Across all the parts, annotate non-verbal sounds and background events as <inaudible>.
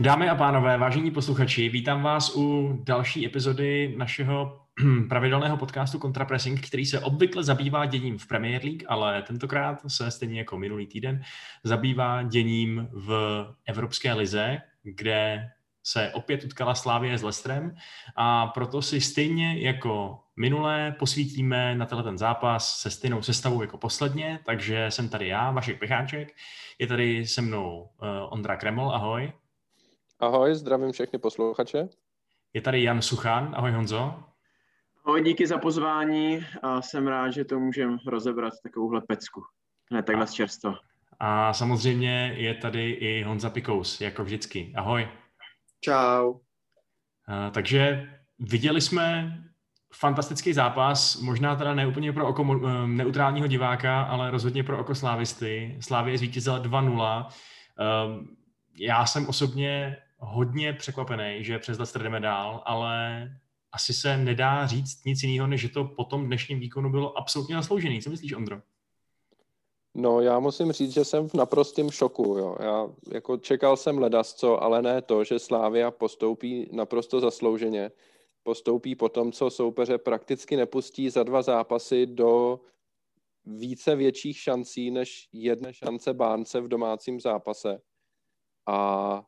Dámy a pánové, vážení posluchači, vítám vás u další epizody našeho <clears throat> pravidelného podcastu Contrapressing, který se obvykle zabývá děním v Premier League, ale tentokrát se stejně jako minulý týden zabývá děním v Evropské lize, kde se opět utkala Slávie s Lestrem a proto si stejně jako minulé posvítíme na tenhle ten zápas se stejnou sestavou jako posledně, takže jsem tady já, Vašek Pecháček, je tady se mnou uh, Ondra Kreml, ahoj. Ahoj, zdravím všechny posluchače. Je tady Jan Suchan, ahoj Honzo. Ahoj, díky za pozvání a jsem rád, že to můžeme rozebrat takovouhle pecku. Hned takhle z čerstva. A samozřejmě je tady i Honza Pikous, jako vždycky. Ahoj. Čau. A, takže viděli jsme fantastický zápas, možná teda ne úplně pro oko neutrálního diváka, ale rozhodně pro oko slávisty. Slávě zvítězila 2-0. Já jsem osobně hodně překvapený, že přes Leicester jdeme dál, ale asi se nedá říct nic jiného, než že to po tom dnešním výkonu bylo absolutně zasloužený. Co myslíš, Ondro? No, já musím říct, že jsem v naprostém šoku. Jo. Já jako čekal jsem ledasco, ale ne to, že Slávia postoupí naprosto zaslouženě. Postoupí po tom, co soupeře prakticky nepustí za dva zápasy do více větších šancí než jedné šance bánce v domácím zápase. A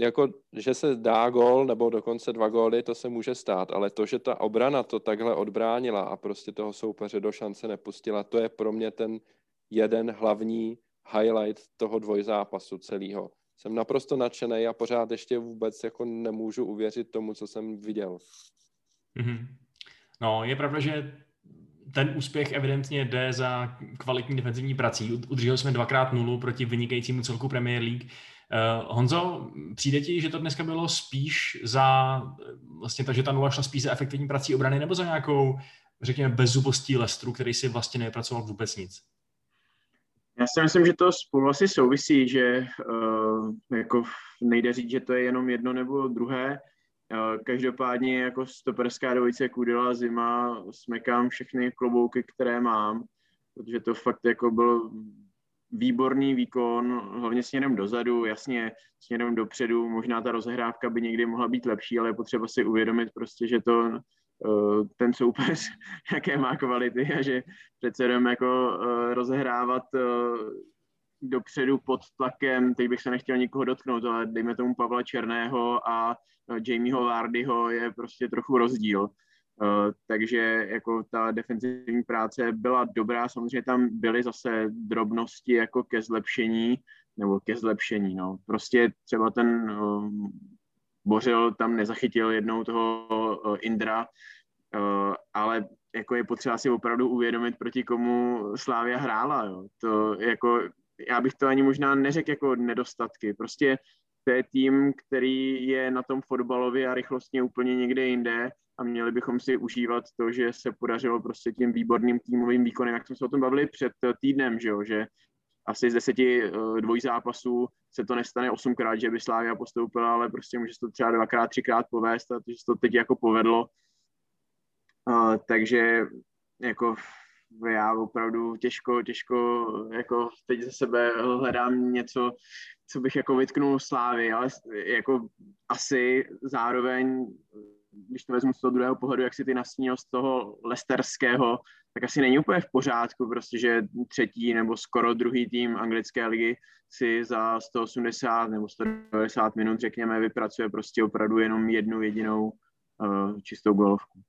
jako, že se dá gol nebo dokonce dva góly, to se může stát, ale to, že ta obrana to takhle odbránila a prostě toho soupeře do šance nepustila, to je pro mě ten jeden hlavní highlight toho dvojzápasu celého. Jsem naprosto nadšený a pořád ještě vůbec jako nemůžu uvěřit tomu, co jsem viděl. Mm-hmm. No, je pravda, že ten úspěch evidentně jde za kvalitní defenzivní prací. Udrželi jsme dvakrát nulu proti vynikajícímu celku Premier League. Uh, Honzo, přijde ti, že to dneska bylo spíš za, vlastně to, že ta nula šla spíš za efektivní prací obrany, nebo za nějakou, řekněme, bezzubostí Lestru, který si vlastně nepracoval vůbec nic? Já si myslím, že to spolu asi souvisí, že uh, jako nejde říct, že to je jenom jedno nebo druhé. Uh, každopádně jako stoperská dvojice Kudela zima smekám všechny klobouky, které mám, protože to fakt jako byl výborný výkon, hlavně směrem dozadu, jasně směrem dopředu, možná ta rozehrávka by někdy mohla být lepší, ale je potřeba si uvědomit prostě, že to uh, ten soupeř, <laughs> jaké má kvality a že přece jenom jako uh, rozehrávat uh, dopředu pod tlakem, teď bych se nechtěl nikoho dotknout, ale dejme tomu Pavla Černého a Jamieho Vardyho je prostě trochu rozdíl. Uh, takže jako ta defenzivní práce byla dobrá, samozřejmě tam byly zase drobnosti jako ke zlepšení, nebo ke zlepšení, no. Prostě třeba ten uh, Bořil tam nezachytil jednou toho uh, Indra, ale jako je potřeba si opravdu uvědomit, proti komu Slávia hrála, jo. To jako, já bych to ani možná neřekl jako nedostatky, prostě to je tým, který je na tom fotbalově a rychlostně úplně někde jinde a měli bychom si užívat to, že se podařilo prostě tím výborným týmovým výkonem, jak jsme se o tom bavili před týdnem, že, jo, že asi z deseti uh, dvojzápasů se to nestane osmkrát, že by Slávia postoupila, ale prostě může se to třeba dvakrát, třikrát povést a že se to teď jako povedlo. Uh, takže jako já opravdu těžko, těžko jako teď ze sebe hledám něco, co bych jako vytknul Slávy, ale jako asi zároveň když to vezmu z toho druhého pohledu, jak si ty nasnil z toho lesterského, tak asi není úplně v pořádku, prostě, že třetí nebo skoro druhý tým anglické ligy si za 180 nebo 190 minut, řekněme, vypracuje prostě opravdu jenom jednu jedinou uh, čistou golovku.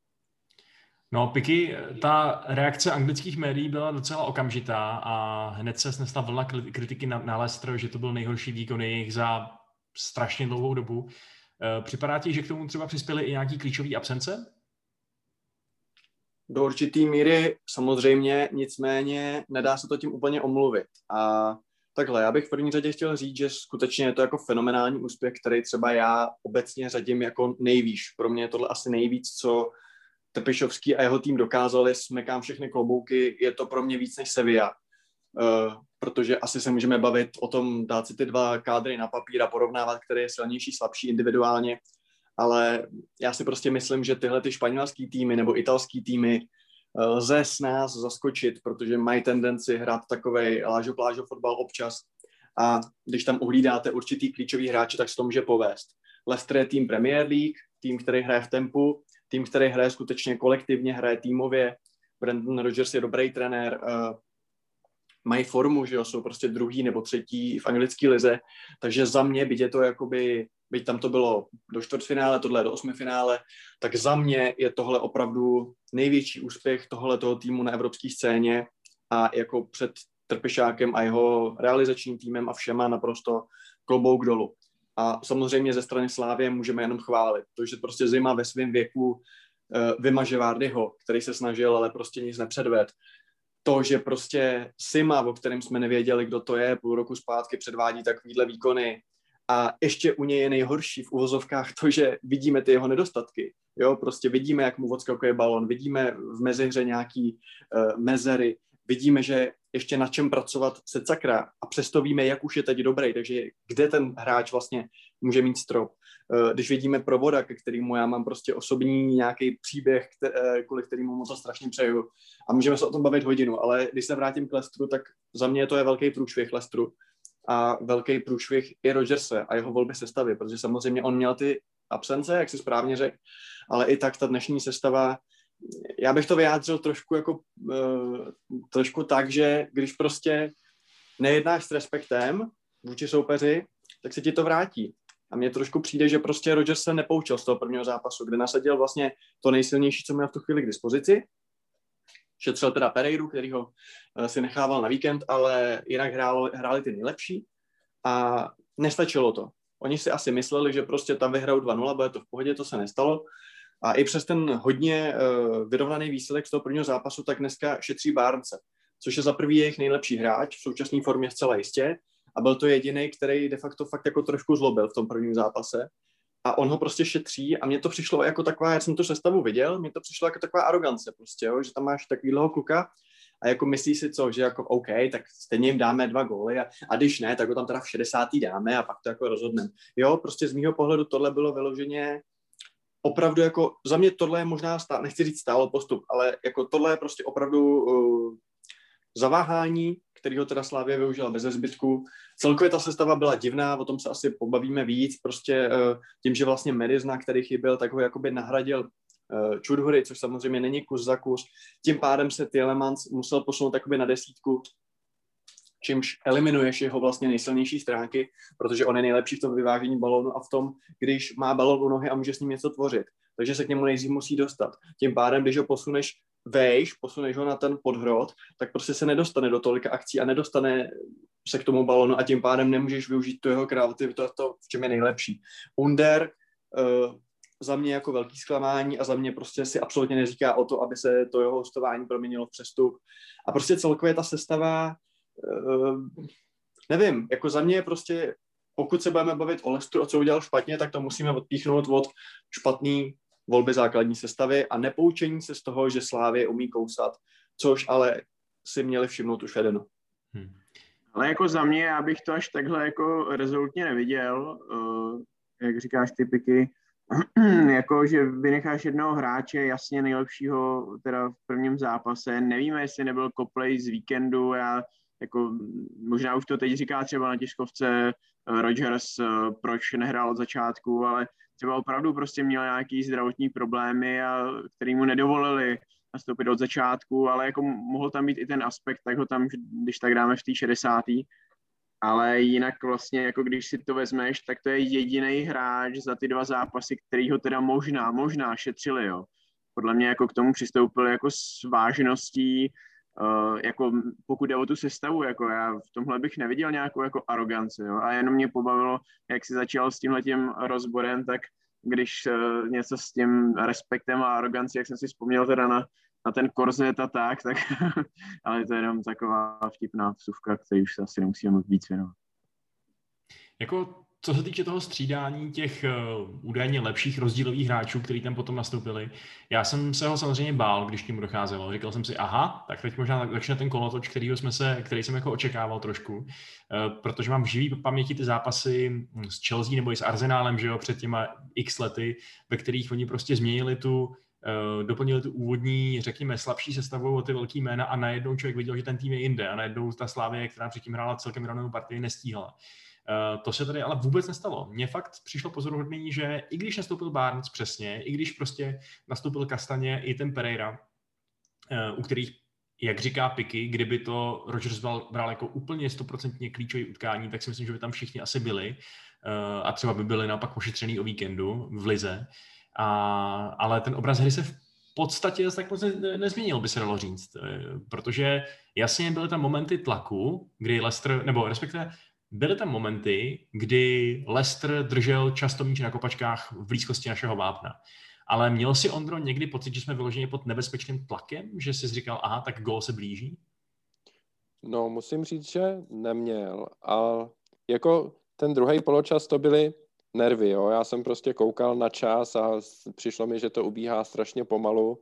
No, Piky, ta reakce anglických médií byla docela okamžitá a hned se snesla vlna kritiky na, na Leicester, že to byl nejhorší výkon jejich za strašně dlouhou dobu. Eh, připadá ti, že k tomu třeba přispěly i nějaký klíčové absence? Do určitý míry samozřejmě, nicméně nedá se to tím úplně omluvit. A takhle, já bych v první řadě chtěl říct, že skutečně je to jako fenomenální úspěch, který třeba já obecně řadím jako nejvýš. Pro mě je tohle asi nejvíc, co Trpišovský a jeho tým dokázali, smekám všechny klobouky, je to pro mě víc než Sevilla. Uh, protože asi se můžeme bavit o tom, dát si ty dva kádry na papír a porovnávat, který je silnější, slabší individuálně, ale já si prostě myslím, že tyhle ty španělský týmy nebo italský týmy uh, lze s nás zaskočit, protože mají tendenci hrát takovej lážo plážo fotbal občas a když tam uhlídáte určitý klíčový hráče, tak se to může povést. Leicester je tým Premier League, tým, který hraje v tempu, tým, který hraje skutečně kolektivně, hraje týmově. Brandon Rodgers je dobrý trenér, uh, mají formu, že jo, jsou prostě druhý nebo třetí v anglické lize, takže za mě, byť je to jakoby, byť tam to bylo do čtvrtfinále, tohle do osmifinále, tak za mě je tohle opravdu největší úspěch tohle toho týmu na evropské scéně a jako před Trpišákem a jeho realizačním týmem a všema naprosto klobouk dolů. A samozřejmě ze strany Slávě můžeme jenom chválit. To, že prostě zima ve svém věku uh, vymaže Vardyho, který se snažil, ale prostě nic nepředved. To, že prostě Sima, o kterém jsme nevěděli, kdo to je, půl roku zpátky předvádí takovýhle výkony. A ještě u něj je nejhorší v uvozovkách to, že vidíme ty jeho nedostatky. Jo, prostě vidíme, jak mu odskakuje balon, vidíme v mezihře nějaký uh, mezery, vidíme, že ještě na čem pracovat se sakra a přesto víme, jak už je teď dobrý, takže kde ten hráč vlastně může mít strop. Eh, když vidíme provoda, ke kterému já mám prostě osobní nějaký příběh, eh, kvůli kterému mu to strašně přeju a můžeme se o tom bavit hodinu, ale když se vrátím k Lestru, tak za mě to je velký průšvih Lestru a velký průšvih i Rogerse a jeho volby sestavy, protože samozřejmě on měl ty absence, jak si správně řekl, ale i tak ta dnešní sestava já bych to vyjádřil trošku jako uh, trošku tak, že když prostě nejednáš s respektem vůči soupeři, tak se ti to vrátí. A mně trošku přijde, že prostě Rodgers se nepoučil z toho prvního zápasu, kde nasadil vlastně to nejsilnější, co měl v tu chvíli k dispozici. Šetřil teda Pereiru, který ho uh, si nechával na víkend, ale jinak hrál, hráli ty nejlepší a nestačilo to. Oni si asi mysleli, že prostě tam vyhrajou 2-0, bude to v pohodě, to se nestalo. A i přes ten hodně uh, vyrovnaný výsledek z toho prvního zápasu, tak dneska šetří Barnce, což je za prvý jejich nejlepší hráč, v současné formě zcela jistě. A byl to jediný, který de facto fakt jako trošku zlobil v tom prvním zápase. A on ho prostě šetří a mně to přišlo jako taková, já jsem to sestavu viděl, mně to přišlo jako taková arogance prostě, jo, že tam máš takovýhleho kluka a jako myslíš si co, že jako OK, tak stejně jim dáme dva góly a, a když ne, tak ho tam teda v 60. dáme a pak to jako rozhodneme. Jo, prostě z mýho pohledu tohle bylo vyloženě opravdu jako, za mě tohle je možná, stá, nechci říct stále postup, ale jako tohle je prostě opravdu uh, zaváhání, kterýho teda Slávě využila bez zbytku. Celkově ta sestava byla divná, o tom se asi pobavíme víc, prostě uh, tím, že vlastně Merizna, který chyběl, tak ho jakoby nahradil uh, Čudhury, což samozřejmě není kus za kus. Tím pádem se Tielemans musel posunout takoby na desítku, čímž eliminuješ jeho vlastně nejsilnější stránky, protože on je nejlepší v tom vyvážení balónu a v tom, když má balón u nohy a může s ním něco tvořit. Takže se k němu nejdřív musí dostat. Tím pádem, když ho posuneš vejš, posuneš ho na ten podhrot, tak prostě se nedostane do tolika akcí a nedostane se k tomu balonu a tím pádem nemůžeš využít tu jeho kreativitu, to, to v čem je nejlepší. Under uh, za mě jako velký zklamání a za mě prostě si absolutně neříká o to, aby se to jeho hostování proměnilo v přestup. A prostě celkově ta sestava uh, nevím, jako za mě je prostě, pokud se budeme bavit o Lestru a co udělal špatně, tak to musíme odpíchnout od špatný volby základní sestavy a nepoučení se z toho, že Slávě umí kousat, což ale si měli všimnout už Edenu. Hmm. Ale jako za mě, já bych to až takhle jako rezolutně neviděl, uh, jak říkáš ty piky, <clears throat> jako, že vynecháš jednoho hráče, jasně nejlepšího teda v prvním zápase. Nevíme, jestli nebyl Copley z víkendu, já jako možná už to teď říká třeba na tiskovce eh, Rogers, eh, proč nehrál od začátku, ale třeba opravdu prostě měl nějaký zdravotní problémy, a který mu nedovolili nastoupit od začátku, ale jako mohl tam být i ten aspekt, tak ho tam, když tak dáme v té 60. Ale jinak vlastně, jako když si to vezmeš, tak to je jediný hráč za ty dva zápasy, který ho teda možná, možná šetřili, jo. Podle mě jako k tomu přistoupil jako s vážností, Uh, jako pokud jde o tu sestavu, jako já v tomhle bych neviděl nějakou jako aroganci, jo, a jenom mě pobavilo, jak si začal s tímhletím rozborem, tak když uh, něco s tím respektem a arogancí, jak jsem si vzpomněl teda na, na ten korzet a tak, tak <laughs> ale to je jenom taková vtipná vsuvka, který už se asi nemusíme moc víc věnovat. Jako co se týče toho střídání těch uh, údajně lepších rozdílových hráčů, kteří tam potom nastoupili, já jsem se ho samozřejmě bál, když k němu docházelo. Říkal jsem si, aha, tak teď možná začne ten kolotoč, který, jsme se, který jsem jako očekával trošku, uh, protože mám v živý paměti ty zápasy s Chelsea nebo i s Arsenálem, že jo, před těma x lety, ve kterých oni prostě změnili tu uh, doplnili tu úvodní, řekněme, slabší sestavu o ty velký jména a najednou člověk viděl, že ten tým je jinde a najednou ta Slávě, která předtím hrála celkem vyrovnanou partii, nestíhala. Eh, to se tady ale vůbec nestalo. Mně fakt přišlo pozoruhodný, že i když nastoupil Barnes přesně, i když prostě nastoupil Kastaně i ten Pereira, eh, u kterých, jak říká Piky, kdyby to Rogers bral, bral jako úplně stoprocentně klíčové utkání, tak si myslím, že by tam všichni asi byli eh, a třeba by byli naopak pošetřený o víkendu v Lize. A, ale ten obraz hry se v podstatě tak moc nezměnil, by se dalo říct. Protože jasně byly tam momenty tlaku, kdy Leicester, nebo respektive byly tam momenty, kdy Leicester držel často míč na kopačkách v blízkosti našeho vápna. Ale měl si Ondro někdy pocit, že jsme vyloženi pod nebezpečným tlakem, že jsi říkal, aha, tak gol se blíží? No, musím říct, že neměl. A jako ten druhý poločas to byly nervy, jo. Já jsem prostě koukal na čas a přišlo mi, že to ubíhá strašně pomalu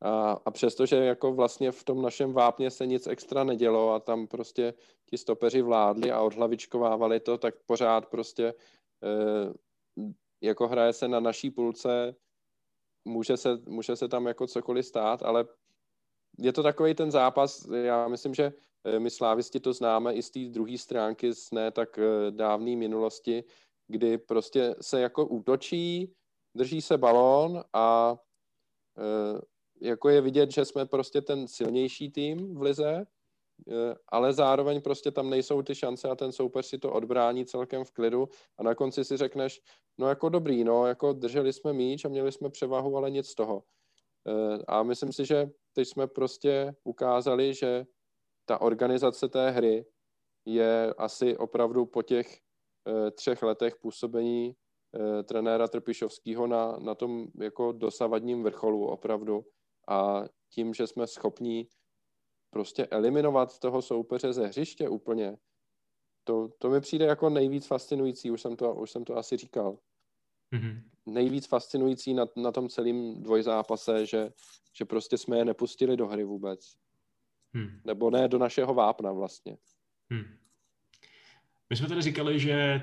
a, a přestože jako vlastně v tom našem vápně se nic extra nedělo a tam prostě ti stopeři vládli a odhlavičkovávali to, tak pořád prostě e, jako hraje se na naší půlce, může se, může se tam jako cokoliv stát, ale je to takový ten zápas, já myslím, že eh, my slávisti to známe i z té druhé stránky z ne tak eh, dávné minulosti, kdy prostě se jako útočí, drží se balón a jako je vidět, že jsme prostě ten silnější tým v lize, eh, ale zároveň prostě tam nejsou ty šance a ten soupeř si to odbrání celkem v klidu a na konci si řekneš, no jako dobrý, no jako drželi jsme míč a měli jsme převahu, ale nic z toho. Eh, a myslím si, že teď jsme prostě ukázali, že ta organizace té hry je asi opravdu po těch eh, třech letech působení trenéra Trpišovského na, na tom jako dosavadním vrcholu opravdu a tím, že jsme schopní prostě eliminovat toho soupeře ze hřiště úplně, to, to mi přijde jako nejvíc fascinující, už jsem to, už jsem to asi říkal. Mm-hmm. Nejvíc fascinující na, na tom celém dvojzápase, že, že prostě jsme je nepustili do hry vůbec. Hmm. Nebo ne do našeho vápna vlastně. Hmm. My jsme tady říkali, že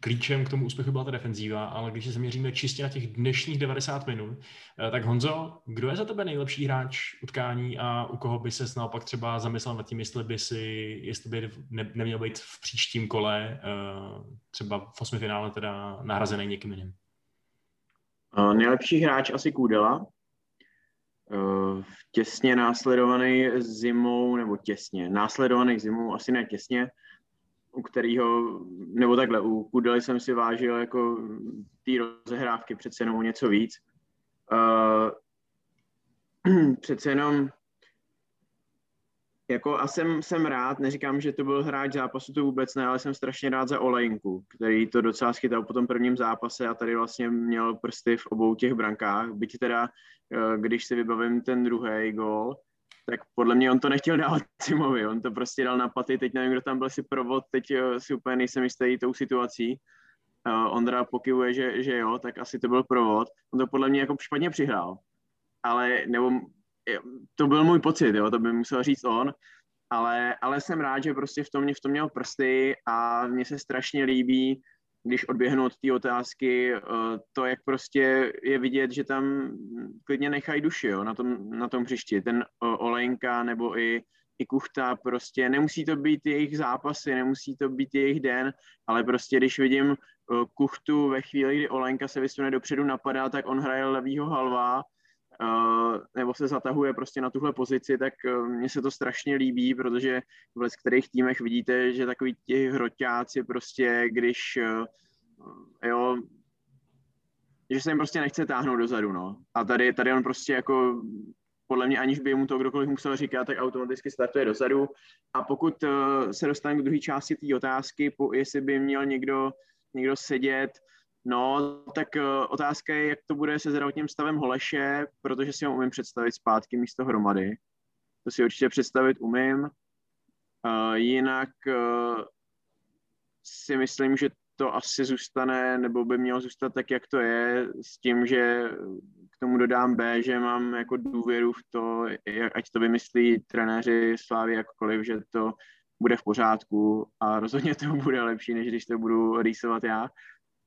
klíčem k tomu úspěchu byla ta defenzíva, ale když se zaměříme čistě na těch dnešních 90 minut, eh, tak Honzo, kdo je za tebe nejlepší hráč utkání a u koho by se naopak třeba zamyslel nad tím, jestli by si, jestli by ne, neměl být v příštím kole eh, třeba v osmi finále teda nahrazený někým jiným? Uh, nejlepší hráč asi Kůdela, uh, těsně následovaný zimou, nebo těsně, následovaný zimou, asi ne těsně, u kterého, nebo takhle, u Kudely jsem si vážil jako té rozehrávky přece jenom něco víc. Uh, <clears throat> přece jenom jako a jsem, jsem rád, neříkám, že to byl hráč zápasu, to vůbec ne, ale jsem strašně rád za Olejnku, který to docela schytal po tom prvním zápase a tady vlastně měl prsty v obou těch brankách, byť teda, eh, když si vybavím ten druhý gol, tak podle mě on to nechtěl dávat <laughs> Timovi, on to prostě dal na paty, teď nevím, kdo tam byl si provod, teď eh, si úplně nejsem jistý tou situací. Uh, Ondra pokivuje, že, že jo, tak asi to byl provod. On to podle mě jako špatně přihrál. Ale, nebo to byl můj pocit, jo, to by musel říct on, ale, ale jsem rád, že prostě v tom, v tom měl prsty a mně se strašně líbí, když odběhnu od té otázky, eh, to, jak prostě je vidět, že tam klidně nechají duši jo, na, tom, na tom příští. Ten Olejnka nebo i, i Kuchta, prostě nemusí to být jejich zápasy, nemusí to být jejich den, ale prostě když vidím eh, Kuchtu ve chvíli, kdy Olenka se vysune dopředu napadá, tak on hraje levýho halva, nebo se zatahuje prostě na tuhle pozici, tak uh, mně se to strašně líbí, protože v kterých týmech vidíte, že takový ti hroťáci prostě, když uh, jo, že se jim prostě nechce táhnout dozadu, no. A tady, tady on prostě jako podle mě, aniž by mu to kdokoliv musel říkat, tak automaticky startuje dozadu. A pokud se dostane k druhé části té otázky, po, jestli by měl někdo, někdo sedět, No, tak uh, otázka je, jak to bude se zdravotním stavem Holeše, protože si ho umím představit zpátky místo hromady. To si určitě představit umím. Uh, jinak uh, si myslím, že to asi zůstane, nebo by mělo zůstat tak, jak to je, s tím, že k tomu dodám B, že mám jako důvěru v to, jak, ať to vymyslí trenéři Slávy jakkoliv, že to bude v pořádku a rozhodně to <laughs> bude lepší, než když to budu rýsovat já,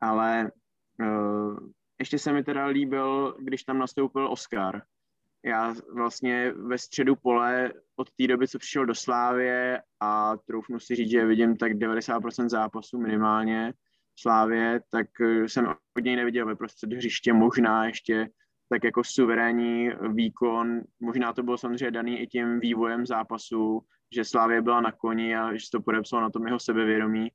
ale uh, ještě se mi teda líbil, když tam nastoupil Oscar. Já vlastně ve středu pole od té doby, co přišel do Slávě a troufnu si říct, že vidím tak 90% zápasů minimálně v Slávě, tak eh, jsem od něj neviděl ve prostřed hřiště, možná ještě tak jako suverénní výkon. Možná to bylo samozřejmě daný i tím vývojem zápasu, že Slávě byla na koni a že to podepsalo na tom jeho sebevědomí.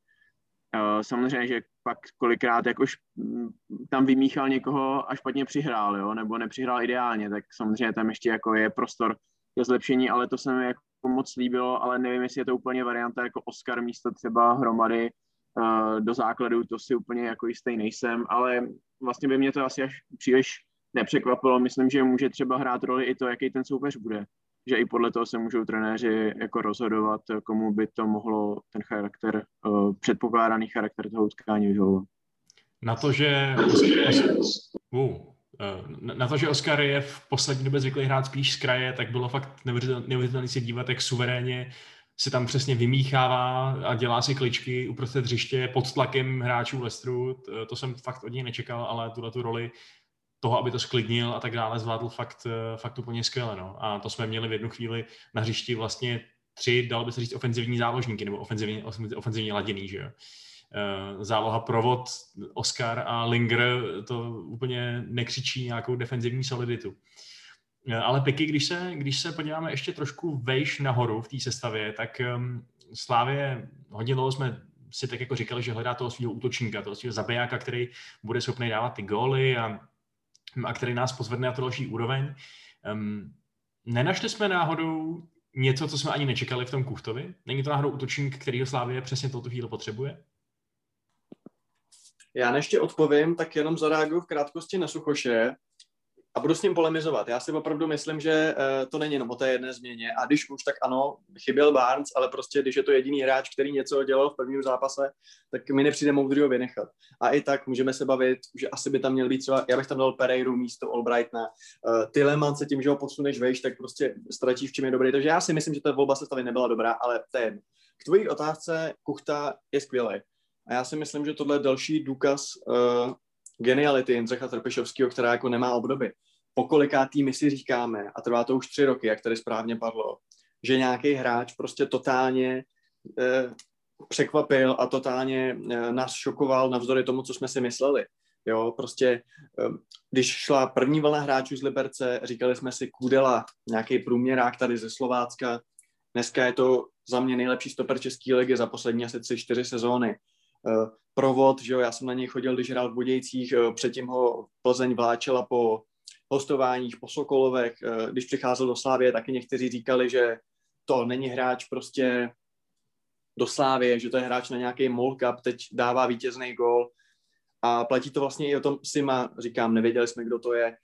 Eh, samozřejmě, že pak kolikrát jakož mm, tam vymíchal někoho a špatně přihrál, jo, nebo nepřihrál ideálně, tak samozřejmě tam ještě jako je prostor ke zlepšení, ale to se mi jako moc líbilo, ale nevím, jestli je to úplně varianta jako Oscar místo třeba hromady uh, do základu, to si úplně jako jistý nejsem, ale vlastně by mě to asi až příliš nepřekvapilo. Myslím, že může třeba hrát roli i to, jaký ten soupeř bude. Že i podle toho se můžou trenéři jako rozhodovat, komu by to mohlo ten charakter, uh, předpokládaný charakter toho utkání vyhovovat. Na to, že uh, na to, že Oscar je v poslední době zvyklý hrát spíš z kraje, tak bylo fakt neuvěřitelné se dívat, jak suverénně se tam přesně vymíchává a dělá si kličky uprostřed hřiště pod tlakem hráčů Lestru. To jsem fakt od něj nečekal, ale tuhle tu roli toho, aby to sklidnil a tak dále, zvládl fakt, eh, fakt úplně skvěle. No. A to jsme měli v jednu chvíli na hřišti vlastně tři, dalo by se říct, ofenzivní záložníky, nebo ofenzivně, ofenzivně laděný, že jo. Eh, záloha provod, Oscar a Linger to úplně nekřičí nějakou defenzivní soliditu. Eh, ale Piky, když se, když se podíváme ještě trošku vejš nahoru v té sestavě, tak um, Slávě hodně dlouho jsme si tak jako říkali, že hledá toho svého útočníka, toho svého zabijáka, který bude schopný dávat ty góly a a který nás pozvedne na to další úroveň. Um, nenašli jsme náhodou něco, co jsme ani nečekali v tom Kuchtovi? Není to náhodou útočník, který Slávě přesně touto chvíli potřebuje? Já než odpovím, tak jenom zareaguju v krátkosti na Suchoše a budu s ním polemizovat. Já si opravdu myslím, že uh, to není jenom o té jedné změně. A když už, tak ano, chyběl Barnes, ale prostě, když je to jediný hráč, který něco dělal v prvním zápase, tak mi nepřijde moudrý ho vynechat. A i tak můžeme se bavit, že asi by tam měl být třeba, já bych tam dal Pereiru místo Albrightna. Uh, Tyleman se tím, že ho posuneš vejš, tak prostě ztratíš, v čem je dobrý. Takže já si myslím, že ta volba sestavy nebyla dobrá, ale je K tvojí otázce, Kuchta je skvělý. A já si myslím, že tohle je další důkaz uh, geniality Jindřicha Trpišovského, která jako nemá obdoby. Pokolikátý my si říkáme, a trvá to už tři roky, jak tady správně padlo, že nějaký hráč prostě totálně eh, překvapil a totálně eh, nás šokoval navzdory tomu, co jsme si mysleli. Jo, prostě, eh, když šla první vlna hráčů z Liberce, říkali jsme si Kudela, nějaký průměrák tady ze Slovácka. Dneska je to za mě nejlepší stoper České ligy za poslední asi tři, čtyři sezóny. Eh, provod, že jo, já jsem na něj chodil, když hrál v Budějcích, eh, předtím ho Plzeň vláčela po hostováních, po Sokolovech, eh, když přicházel do Slávě, taky někteří říkali, že to není hráč prostě do Slávě, že to je hráč na nějaký Mall Cup, teď dává vítězný gol a platí to vlastně i o tom Sima, říkám, nevěděli jsme, kdo to je,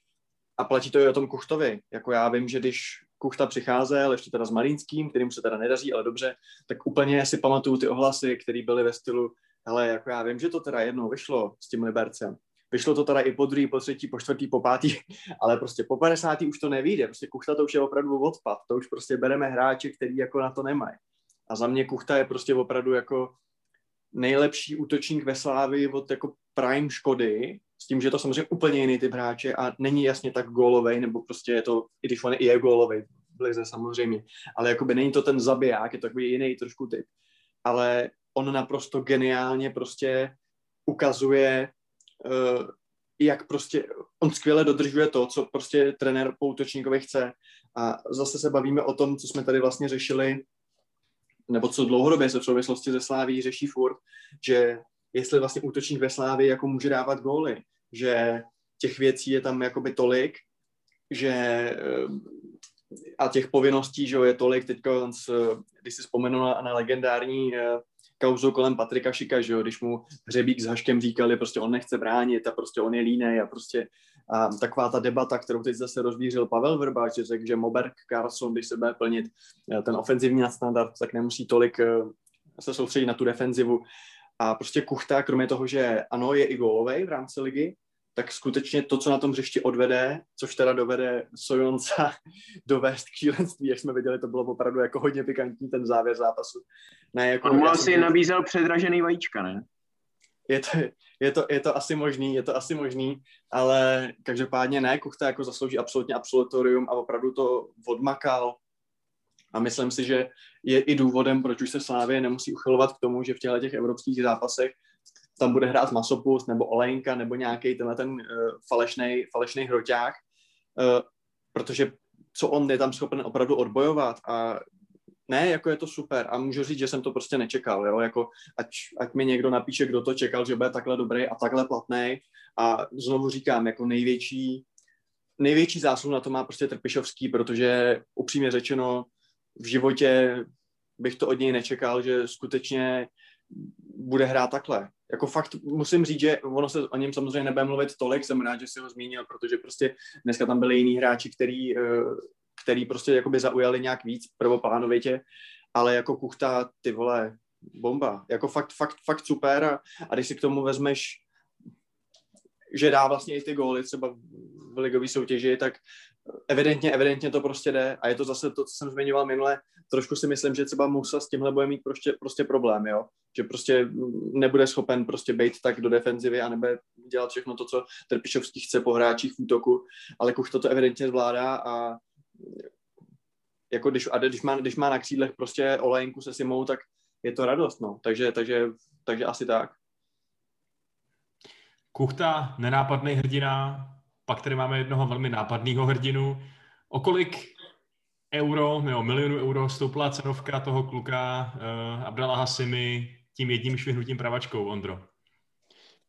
a platí to i o tom Kuchtovi. Jako já vím, že když Kuchta přicházel, ještě teda s Malínským, kterým se teda nedaří, ale dobře, tak úplně si pamatuju ty ohlasy, které byly ve stylu hele, jako já vím, že to teda jednou vyšlo s tím Libercem. Vyšlo to teda i po druhý, po třetí, po čtvrtý, po pátý, <laughs> ale prostě po 50. už to nevíde. Prostě Kuchta to už je opravdu odpad. To už prostě bereme hráče, který jako na to nemají. A za mě Kuchta je prostě opravdu jako nejlepší útočník ve Slávi od jako prime Škody, s tím, že to samozřejmě úplně jiný typ hráče a není jasně tak gólovej, nebo prostě je to, i když on je gólovej, blize samozřejmě, ale jakoby není to ten zabiják, je to takový jiný trošku typ. Ale on naprosto geniálně prostě ukazuje, uh, jak prostě on skvěle dodržuje to, co prostě trenér po útočníkovi chce. A zase se bavíme o tom, co jsme tady vlastně řešili, nebo co dlouhodobě se v souvislosti ze Sláví řeší furt, že jestli vlastně útočník ve Slávi jako může dávat góly, že těch věcí je tam jakoby tolik, že eh, a těch povinností, že je tolik, teďka, když si vzpomenu na, na legendární kauzu kolem Patrika Šika, že jo, když mu Hřebík s Haškem říkali, prostě on nechce bránit a prostě on je línej a prostě a taková ta debata, kterou teď zase rozvířil Pavel Vrba, že řekl, že Moberg Carlson, když se bude plnit eh, ten ofenzivní nadstandard, tak nemusí tolik eh, se soustředit na tu defenzivu. A prostě Kuchta, kromě toho, že ano, je i gólovej v rámci ligy, tak skutečně to, co na tom hřišti odvede, což teda dovede Sojonca <laughs> dovést k šílenství, jak jsme viděli, to bylo opravdu jako hodně pikantní ten závěr zápasu. Ne, jako, On mu asi jsem... nabízel předražený vajíčka, ne? Je to, je, to, je to asi možný, je to asi možný, ale každopádně ne, Kuchta jako zaslouží absolutně absolutorium a opravdu to odmakal a myslím si, že je i důvodem, proč už se Slávě nemusí uchylovat k tomu, že v těchto těch evropských zápasech tam bude hrát Masopust nebo Olejnka nebo nějaký tenhle ten uh, falešný, falešný hroťák, uh, protože co on je tam schopen opravdu odbojovat a ne, jako je to super a můžu říct, že jsem to prostě nečekal, jo, jako ať, ať mi někdo napíše, kdo to čekal, že bude takhle dobrý a takhle platný a znovu říkám, jako největší největší zásluhu na to má prostě Trpišovský, protože upřímně řečeno v životě bych to od něj nečekal, že skutečně bude hrát takhle. Jako fakt musím říct, že ono se o něm samozřejmě nebude mluvit tolik, jsem rád, že si ho zmínil, protože prostě dneska tam byli jiní hráči, který, eh, který prostě jakoby zaujali nějak víc prvoplánovitě, ale jako Kuchta, ty vole, bomba. Jako fakt, fakt, fakt super a, a když si k tomu vezmeš, že dá vlastně i ty góly třeba v ligové soutěži, tak evidentně, evidentně to prostě jde a je to zase to, co jsem zmiňoval minule, trošku si myslím, že třeba Musa s tímhle bude mít prostě, prostě problém, jo, že prostě nebude schopen prostě být tak do defenzivy a nebude dělat všechno to, co Trpišovský chce po hráčích v útoku, ale Kuch toto evidentně zvládá a jako když, a když, má, když má na křídlech prostě olejnku se Simou, tak je to radost, no, takže, takže, takže asi tak. Kuchta, nenápadný hrdina, pak tady máme jednoho velmi nápadného hrdinu. O kolik euro, nebo milionu euro stoupla cenovka toho kluka uh, Abdala Hasimi tím jedním švihnutím pravačkou, Ondro?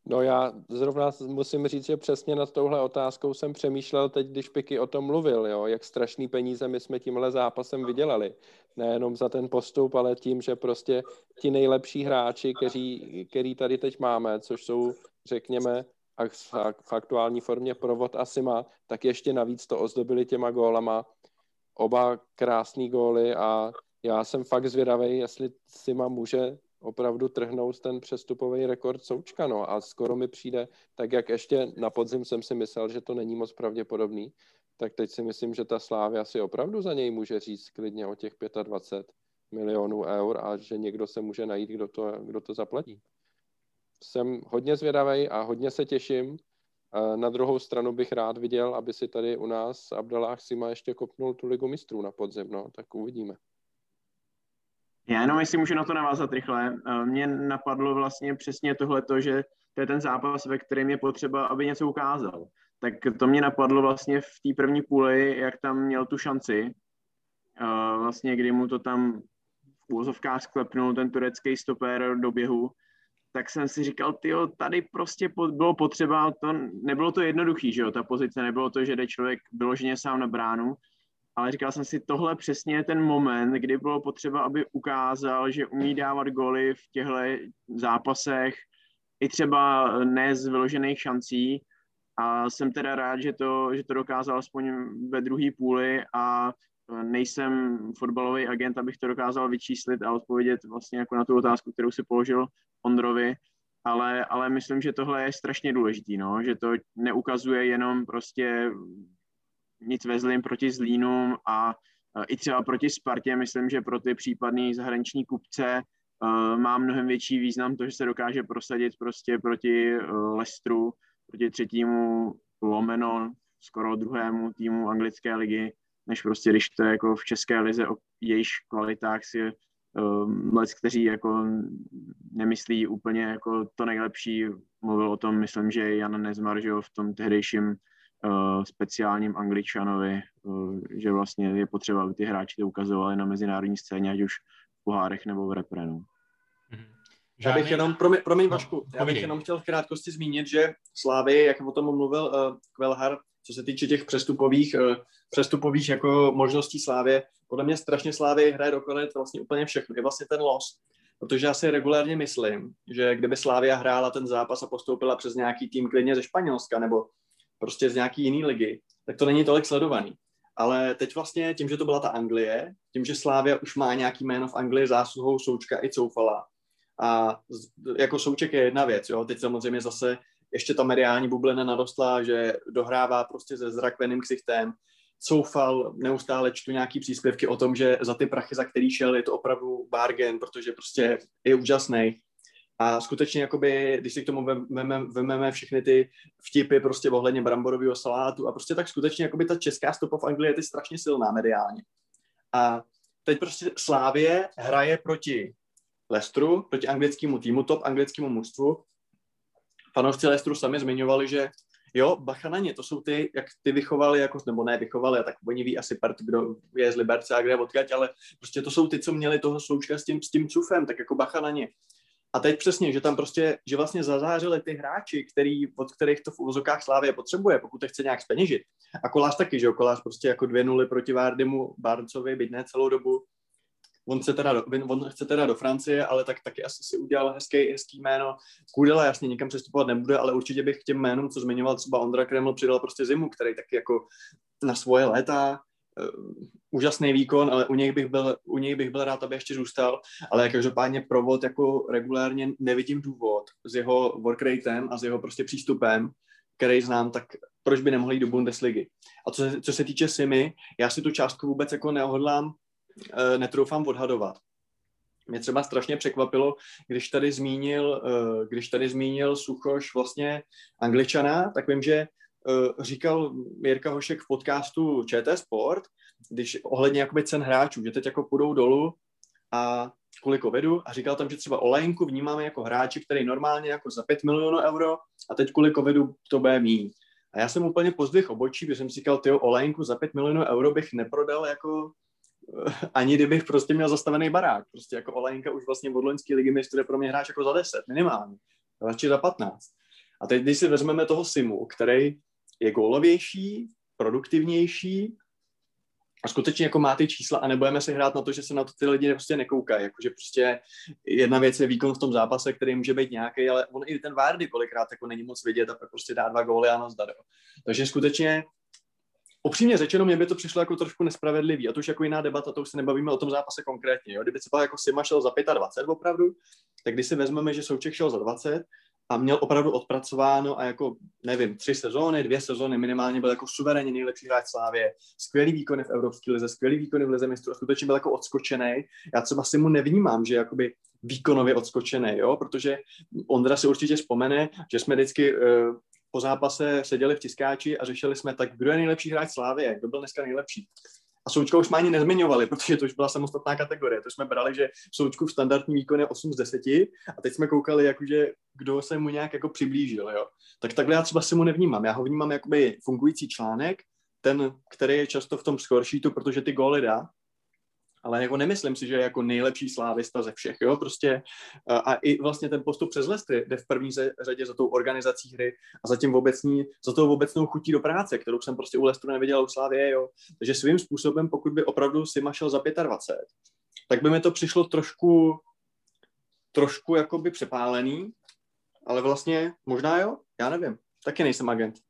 No já zrovna musím říct, že přesně nad touhle otázkou jsem přemýšlel teď, když Piky o tom mluvil, jo, jak strašný peníze my jsme tímhle zápasem vydělali. Nejenom za ten postup, ale tím, že prostě ti nejlepší hráči, kteří, který tady teď máme, což jsou, řekněme, a v aktuální formě provod asi má, tak ještě navíc to ozdobili těma gólama. Oba krásný góly a já jsem fakt zvědavý, jestli Sima může opravdu trhnout ten přestupový rekord Součka, no a skoro mi přijde, tak jak ještě na podzim jsem si myslel, že to není moc pravděpodobný, tak teď si myslím, že ta Slávia si opravdu za něj může říct klidně o těch 25 milionů eur a že někdo se může najít, kdo to, kdo to zaplatí jsem hodně zvědavý a hodně se těším. Na druhou stranu bych rád viděl, aby si tady u nás Abdallah Sima ještě kopnul tu ligu mistrů na podzim, no, tak uvidíme. Já jenom jestli můžu na to navázat rychle. Mně napadlo vlastně přesně tohleto, že to je ten zápas, ve kterém je potřeba, aby něco ukázal. Tak to mě napadlo vlastně v té první půli, jak tam měl tu šanci. Vlastně, kdy mu to tam v úvozovkách sklepnul ten turecký stoper do běhu tak jsem si říkal, ty tady prostě bylo potřeba, to, nebylo to jednoduchý, že jo, ta pozice, nebylo to, že jde člověk vyloženě sám na bránu, ale říkal jsem si, tohle přesně je ten moment, kdy bylo potřeba, aby ukázal, že umí dávat goly v těchto zápasech, i třeba ne z vyložených šancí, a jsem teda rád, že to, že to dokázal aspoň ve druhé půli a nejsem fotbalový agent, abych to dokázal vyčíslit a odpovědět vlastně jako na tu otázku, kterou si položil Ondrovi, ale, ale myslím, že tohle je strašně důležitý, no, že to neukazuje jenom prostě nic ve zlým proti Zlínům a i třeba proti Spartě, myslím, že pro ty případný zahraniční kupce uh, má mnohem větší význam to, že se dokáže prosadit prostě proti uh, Lestru, proti třetímu lomeno, skoro druhému týmu anglické ligy, než prostě když to je jako v české lize o jejich kvalitách si lec, kteří jako nemyslí úplně jako to nejlepší. Mluvil o tom, myslím, že Jan Nezmar, že v tom tehdejším uh, speciálním angličanovi, uh, že vlastně je potřeba, aby ty hráči to ukazovali na mezinárodní scéně, ať už v pohárech nebo v reprenu. Mhm. Já bych jenom, promiň, promiň no, Vašku, já bych jenom chtěl v krátkosti zmínit, že Slávy, jak o tom mluvil uh, Kvelhar, co se týče těch přestupových, uh, přestupových jako možností Slávě, podle mě strašně Slávy hraje do kolet vlastně úplně všechno. Je vlastně ten los. Protože já si regulárně myslím, že kdyby Slávia hrála ten zápas a postoupila přes nějaký tým klidně ze Španělska nebo prostě z nějaký jiný ligy, tak to není tolik sledovaný. Ale teď vlastně tím, že to byla ta Anglie, tím, že Slávia už má nějaký jméno v Anglii zásluhou Součka i Coufala, A jako souček je jedna věc, jo. Teď samozřejmě zase ještě ta mediální bublina narostla, že dohrává prostě se zrakveným ksichtem, soufal, neustále čtu nějaký příspěvky o tom, že za ty prachy, za který šel, je to opravdu bargain, protože prostě je úžasný. A skutečně, jakoby, když si k tomu vememe, vememe všechny ty vtipy prostě ohledně bramborového salátu a prostě tak skutečně jakoby ta česká stopa v Anglii je strašně silná mediálně. A teď prostě Slávě hraje proti Lestru, proti anglickému týmu, top anglickému mužstvu. Fanoušci Lestru sami zmiňovali, že jo, bacha na ně, to jsou ty, jak ty vychovali, jako, nebo ne vychovali, a tak oni ví asi part, kdo je z Liberce a kde odkaď, ale prostě to jsou ty, co měli toho sloučka s tím, s tím cufem, tak jako bacha na ně. A teď přesně, že tam prostě, že vlastně zazářili ty hráči, který, od kterých to v uvozokách Slávě potřebuje, pokud to chce nějak speněžit. A Kolář taky, že jo, Kolář prostě jako dvě nuly proti Vardemu, Barcovi, byť ne celou dobu. On chce, teda do, on chce teda do Francie, ale tak taky asi si udělal hezký, hezký jméno. Kudela jasně nikam přestupovat nebude, ale určitě bych k těm jménům, co zmiňoval třeba Ondra Kreml, přidal prostě zimu, který taky jako na svoje léta uh, úžasný výkon, ale u něj, bych byl, u něj bych byl rád, aby ještě zůstal, ale každopádně provod jako regulárně nevidím důvod s jeho work ratem a s jeho prostě přístupem, který znám, tak proč by nemohli jít do Bundesligy. A co se, co se týče Simy, já si tu částku vůbec jako neohodlám, netroufám odhadovat. Mě třeba strašně překvapilo, když tady zmínil, e, když tady zmínil Suchoš vlastně Angličana, tak vím, že uh, říkal Jirka Hošek v podcastu ČT Sport, když ohledně jakoby cen hráčů, že teď jako půjdou dolů a kvůli covidu a říkal tam, že třeba Olejnku vnímáme jako hráči, který normálně jako za 5 milionů euro a teď kvůli covidu to bude mít. A já jsem úplně pozdvih obočí, protože jsem si říkal, tyjo, Olejnku za 5 milionů euro bych neprodal jako eh, <laughs> ani kdybych prostě měl zastavený barák. Prostě jako Olejnka už vlastně od loňské ligy mistr je pro mě hráč jako za 10, minimálně. Radši za 15. A teď, když si vezmeme toho Simu, který je gólovější, produktivnější a skutečně jako má ty čísla a nebudeme se hrát na to, že se na to ty lidi prostě nekoukají. Jakože prostě jedna věc je výkon v tom zápase, který může být nějaký, ale on i ten Vardy kolikrát jako není moc vidět a pak prostě dá dva góly a nazdar. Takže skutečně Upřímně řečeno, mě by to přišlo jako trošku nespravedlivý. A to už jako jiná debata, to už se nebavíme o tom zápase konkrétně. Jo? Kdyby třeba jako Sima šel za 25 opravdu, tak když si vezmeme, že Souček šel za 20, a měl opravdu odpracováno a jako, nevím, tři sezóny, dvě sezóny minimálně byl jako suverénně nejlepší hráč Slávě, skvělý výkony v Evropské lize, skvělý výkony v lize mistrů a skutečně byl jako odskočený. Já třeba si mu nevnímám, že jakoby výkonově odskočený, jo, protože Ondra si určitě vzpomene, že jsme vždycky uh, po zápase seděli v tiskáči a řešili jsme tak, kdo je nejlepší hráč Slávy, kdo byl dneska nejlepší. A Součka už jsme ani nezmiňovali, protože to už byla samostatná kategorie. To jsme brali, že Součku v standardní výkon je 8 z 10 a teď jsme koukali, jakože, kdo se mu nějak jako přiblížil. Jo. Tak takhle já třeba si mu nevnímám. Já ho vnímám jakoby fungující článek, ten, který je často v tom scoresheetu, protože ty góly dá, ale jako nemyslím si, že je jako nejlepší slávista ze všech, jo, prostě a i vlastně ten postup přes Lestry jde v první řadě za tou organizací hry a za tím obecní, za tou obecnou chutí do práce, kterou jsem prostě u Lestru neviděl u Slávě, jo. Takže svým způsobem, pokud by opravdu si šel za 25, tak by mi to přišlo trošku, trošku jakoby přepálený, ale vlastně možná jo, já nevím, taky nejsem agent.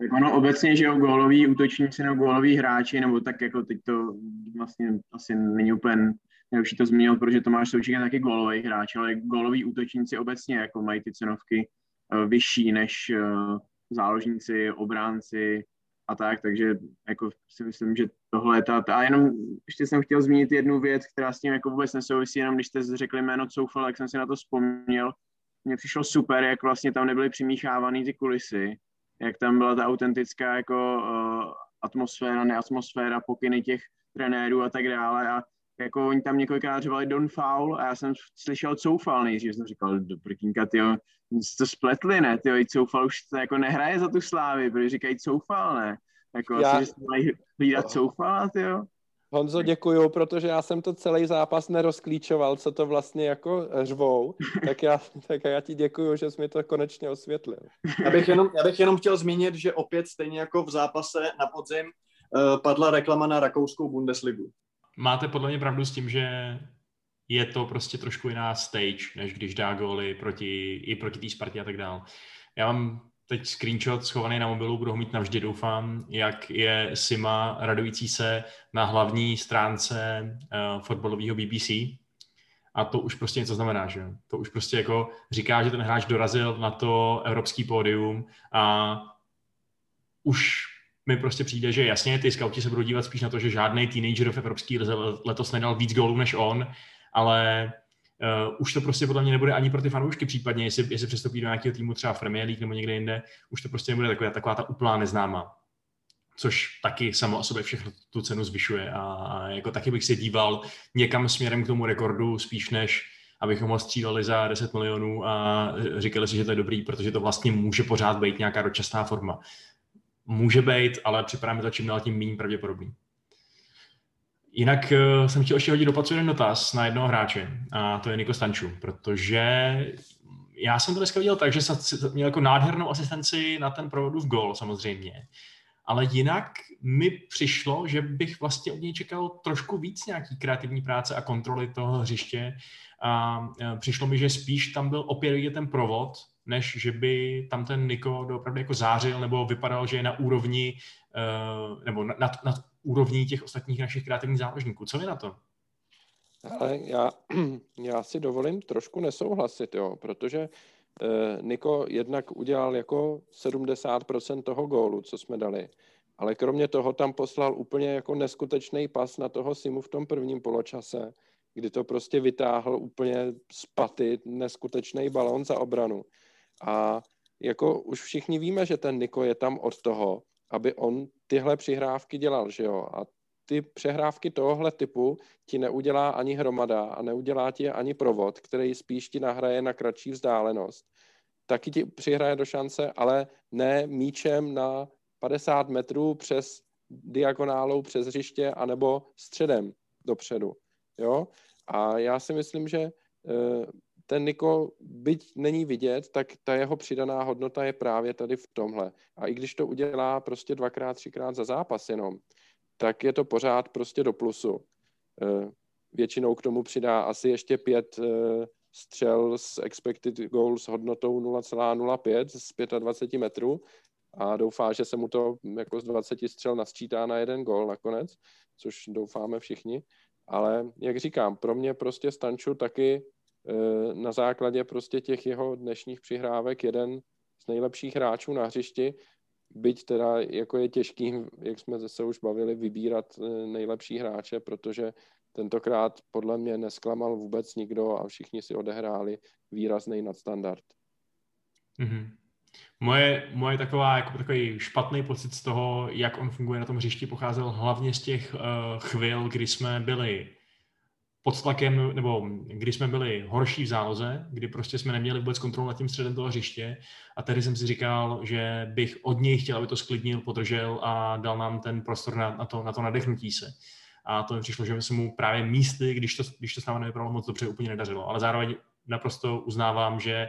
Tak ono obecně, že jo, góloví útočníci nebo góloví hráči, nebo tak jako teď to vlastně asi není úplně nejlepší to zmínil, protože Tomáš Součík je taky gólový hráč, ale góloví útočníci obecně jako mají ty cenovky uh, vyšší než uh, záložníci, obránci a tak, takže jako si myslím, že tohle je ta, a jenom ještě jsem chtěl zmínit jednu věc, která s tím jako vůbec nesouvisí, jenom když jste řekli jméno Coufal, jak jsem si na to vzpomněl, mně přišlo super, jak vlastně tam nebyly přimíchávaný ty kulisy, jak tam byla ta autentická jako uh, atmosféra, neatmosféra, pokyny těch trenérů a tak dále. A jako oni tam několikrát řevali Don Foul. A já jsem slyšel Coufal nejdřív, jsem říkal, do prkínka, tyjo, to spletli, ne, tyjo, i Coufal už to jako nehraje za tu slávy, protože říkají Coufal, ne, jako já... asi, že mají hlídat Coufala, tyjo. Honzo, děkuju, protože já jsem to celý zápas nerozklíčoval, co to vlastně jako řvou, tak já, <laughs> tak já ti děkuju, že jsi mi to konečně osvětlil. Já bych, jenom, já bych jenom chtěl zmínit, že opět stejně jako v zápase na podzim uh, padla reklama na rakouskou Bundesligu. Máte podle mě pravdu s tím, že je to prostě trošku jiná stage, než když dá góly proti, i proti té Spartě a tak dále. Já mám teď screenshot schovaný na mobilu, budu ho mít navždy, doufám, jak je Sima radující se na hlavní stránce uh, fotbalového BBC. A to už prostě něco znamená, že To už prostě jako říká, že ten hráč dorazil na to evropský pódium a už mi prostě přijde, že jasně, ty skauti se budou dívat spíš na to, že žádný teenager v evropský letos nedal víc gólů než on, ale uh, už to prostě podle mě nebude ani pro ty fanoušky, případně jestli, jestli přestoupí do nějakého týmu třeba v Premier League nebo někde jinde, už to prostě nebude taková, taková ta úplná neznámá. Což taky samo o sobě všechno tu cenu zvyšuje a, a jako taky bych se díval někam směrem k tomu rekordu spíš než abychom ho stříleli za 10 milionů a říkali si, že to je dobrý, protože to vlastně může pořád být nějaká dočasná forma. Může být, ale připadá mi to čím dál tím méně pravděpodobný. Jinak uh, jsem chtěl ještě hodit do jeden dotaz na jednoho hráče, a to je Niko Stanču, protože já jsem to dneska viděl tak, že jsem měl jako nádhernou asistenci na ten provodu v gol samozřejmě, ale jinak mi přišlo, že bych vlastně od něj čekal trošku víc nějaký kreativní práce a kontroly toho hřiště. A e, přišlo mi, že spíš tam byl opět vidět ten provod, než že by tam ten Niko opravdu jako zářil nebo vypadal, že je na úrovni e, nebo nad, nad úrovní těch ostatních našich kreativních záložníků. Co vy na to? Ale já, <clears throat> já si dovolím trošku nesouhlasit, jo, protože eh, Niko jednak udělal jako 70% toho gólu, co jsme dali. Ale kromě toho tam poslal úplně jako neskutečný pas na toho Simu v tom prvním poločase, kdy to prostě vytáhl úplně z paty neskutečný balón za obranu. A jako už všichni víme, že ten Niko je tam od toho, aby on tyhle přihrávky dělal, že jo. A ty přehrávky tohohle typu ti neudělá ani hromada a neudělá ti ani provod, který spíš ti nahraje na kratší vzdálenost. Taky ti přihraje do šance, ale ne míčem na 50 metrů přes diagonálou přes hřiště anebo středem dopředu. Jo? A já si myslím, že eh, ten Niko, byť není vidět, tak ta jeho přidaná hodnota je právě tady v tomhle. A i když to udělá prostě dvakrát, třikrát za zápas jenom, tak je to pořád prostě do plusu. Eh, většinou k tomu přidá asi ještě pět eh, střel s expected goals hodnotou 0,05 z 25 metrů a doufá, že se mu to jako z 20 střel nasčítá na jeden gol nakonec, což doufáme všichni. Ale jak říkám, pro mě prostě Stanču taky na základě prostě těch jeho dnešních přihrávek jeden z nejlepších hráčů na hřišti, byť teda jako je těžký, jak jsme zase už bavili, vybírat eh, nejlepší hráče, protože tentokrát podle mě nesklamal vůbec nikdo a všichni si odehráli výrazný nadstandard. Mm-hmm. Moje, moje taková, jako takový špatný pocit z toho, jak on funguje na tom hřišti, pocházel hlavně z těch uh, chvil, kdy jsme byli pod tlakem, nebo když jsme byli horší v záloze, kdy prostě jsme neměli vůbec kontrolu nad tím středem toho hřiště a tady jsem si říkal, že bych od něj chtěl, aby to sklidnil, podržel a dal nám ten prostor na, na, to, na to nadechnutí se. A to mi přišlo, že se mu právě místy, když to, když to s námi nevypadalo moc dobře, úplně nedařilo. Ale zároveň naprosto uznávám, že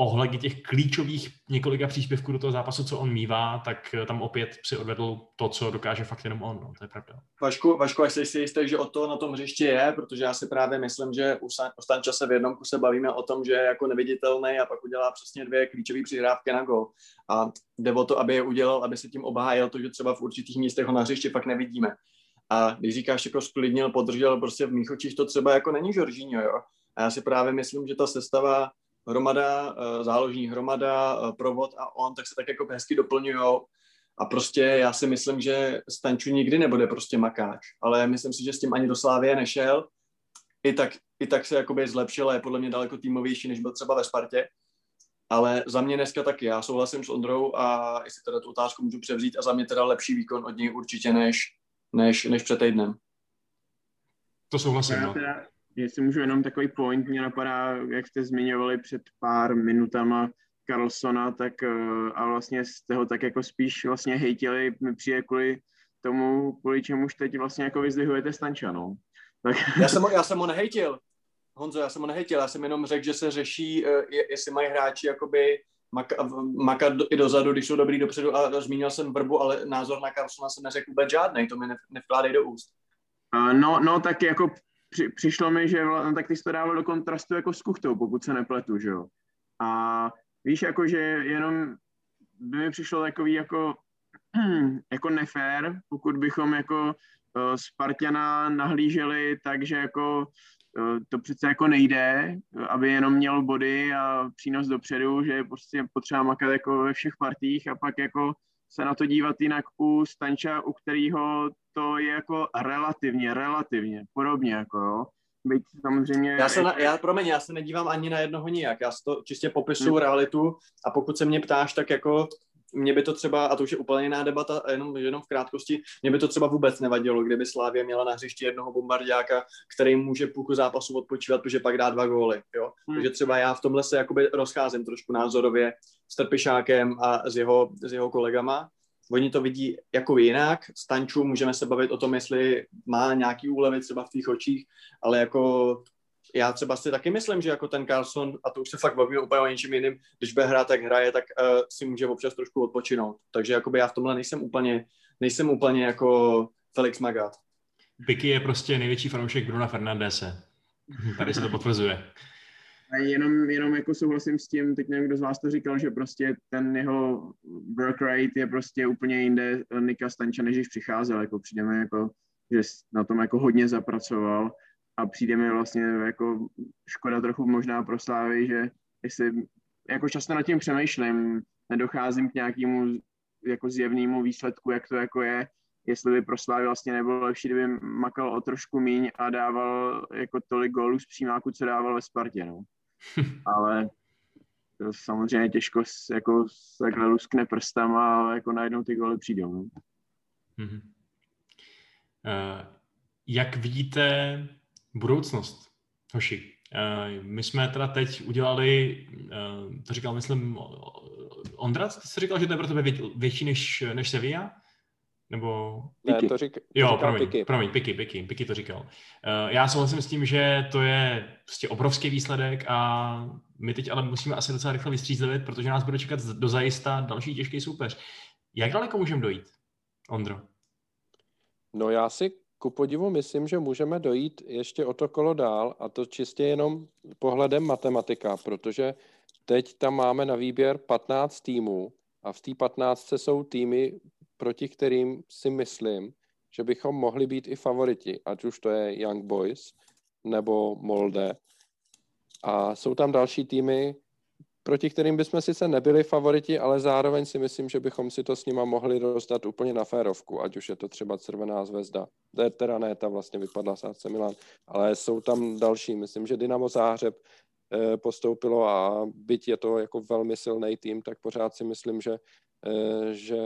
ohledně těch klíčových několika příspěvků do toho zápasu, co on mívá, tak eh, tam opět si odvedl to, co dokáže fakt jenom on, no, to je pravda. Vašku, Vašku, až jsi si jistý, že o to na tom hřišti je, protože já si právě myslím, že u, San, u Stanča se v jednom kuse bavíme o tom, že je jako neviditelný a pak udělá přesně dvě klíčové přihrávky na gol. A jde o to, aby je udělal, aby se tím obhájil to, že třeba v určitých místech ho na hřišti fakt nevidíme. A když říkáš, jako sklidnil, podržel, prostě v mých očích to třeba jako není Žoržíňo, jo. A já si právě myslím, že ta sestava hromada, eh, záložní hromada, eh, provod a on, tak se tak jako hezky doplňují. A prostě já si myslím, že Stanču nikdy nebude prostě makáč, ale myslím si, že s tím ani do Slávie nešel. I tak, i tak se jakoby zlepšil a je podle mě daleko týmovější, než byl třeba ve Spartě. Ale za mě dneska taky, já souhlasím s Ondrou a jestli teda tu otázku můžu převzít a za mě teda lepší výkon od něj určitě než, než, než před týdnem. To souhlasím, já no. teda, jestli můžu jenom takový point, mě napadá, jak jste zmiňovali před pár minutama Carlsona, tak eh, a vlastně jste ho tak jako spíš vlastně hejtili, mi přijde kvůli tomu, kvůli čemuž teď vlastně jako vyzdvihujete Stanča, no. Tak... Já, jsem ho, já jsem ho nehejtil. Honzo, já jsem ho nehejtil, já jsem jenom řekl, že se řeší, eh, jestli mají hráči jakoby makat i dozadu, když jsou dobrý dopředu a zmínil jsem Vrbu, ale názor na Carlsona jsem neřekl vůbec žádný, to mi nevkládej do úst. Uh, no, no, tak jako při, přišlo mi, že no, tak ty jsi to dával do kontrastu jako s Kuchtou, pokud se nepletu, že jo. A víš, jako že jenom by mi přišlo takový jako, <clears throat> jako nefér, pokud bychom jako Spartana nahlíželi tak, že jako to přece jako nejde, aby jenom měl body a přínos dopředu, že je prostě potřeba makat jako ve všech partích a pak jako se na to dívat jinak u Stanča, u kterého to je jako relativně, relativně podobně, jako jo. Byť samozřejmě... Já se, na, já, promiň, já se nedívám ani na jednoho nijak, já si to čistě popisuju hmm. realitu a pokud se mě ptáš, tak jako mě by to třeba, a to už je úplně jiná debata, jenom, jenom v krátkosti, mě by to třeba vůbec nevadilo, kdyby Slávě měla na hřišti jednoho bombardiáka, který může půlku zápasu odpočívat, protože pak dá dva góly. Jo? Hmm. Takže třeba já v tomhle se jakoby rozcházím trošku názorově s Trpišákem a s jeho, s jeho kolegama. Oni to vidí jako jinak. Stanču můžeme se bavit o tom, jestli má nějaký úlevy třeba v těch očích, ale jako já třeba si taky myslím, že jako ten Carlson, a to už se fakt bavíme úplně o něčím jiným, když bude hrát, tak hraje, tak uh, si může občas trošku odpočinout. Takže jakoby já v tomhle nejsem úplně, nejsem úplně jako Felix Magath. Piky je prostě největší fanoušek Bruna Fernandese. Tady se to potvrzuje. A jenom, jenom jako souhlasím s tím, teď nevím, kdo z vás to říkal, že prostě ten jeho work rate je prostě úplně jinde Nika Stanča, než když přicházel, jako přijdeme jako, že na tom jako hodně zapracoval a přijde mi vlastně jako škoda trochu možná pro Slávy, že jestli jako často nad tím přemýšlím, nedocházím k nějakému jako zjevnému výsledku, jak to jako je, jestli by pro Slávy vlastně nebylo lepší, kdyby makal o trošku míň a dával jako tolik gólů z přímáku, co dával ve Spartě, no. <laughs> Ale to samozřejmě těžko jako takhle luskne prstama a jako najednou ty góly přijdou. No. Mm-hmm. Uh, jak vidíte budoucnost, hoši. Uh, my jsme teda teď udělali, uh, to říkal, myslím, Ondra, ty jsi říkal, že to je pro tebe vě, větší než, než Sevilla? Nebo... Ne, to, řík, to jo, promiň, Piky. promiň, Piky, Piky, Piky to říkal. Uh, já souhlasím s tím, že to je prostě obrovský výsledek a my teď ale musíme asi docela rychle vystřízlivit, protože nás bude čekat do zajista další těžký soupeř. Jak daleko můžeme dojít, Ondro? No já si ku podivu myslím, že můžeme dojít ještě o to kolo dál a to čistě jenom pohledem matematika, protože teď tam máme na výběr 15 týmů a v té 15 jsou týmy, proti kterým si myslím, že bychom mohli být i favoriti, ať už to je Young Boys nebo Molde. A jsou tam další týmy, proti kterým bychom sice nebyli favoriti, ale zároveň si myslím, že bychom si to s nima mohli dostat úplně na férovku, ať už je to třeba Červená zvezda. Teda ne, ta vlastně vypadla z AC Milan, ale jsou tam další. Myslím, že Dynamo Záhřeb eh, postoupilo a byť je to jako velmi silný tým, tak pořád si myslím, že, eh, že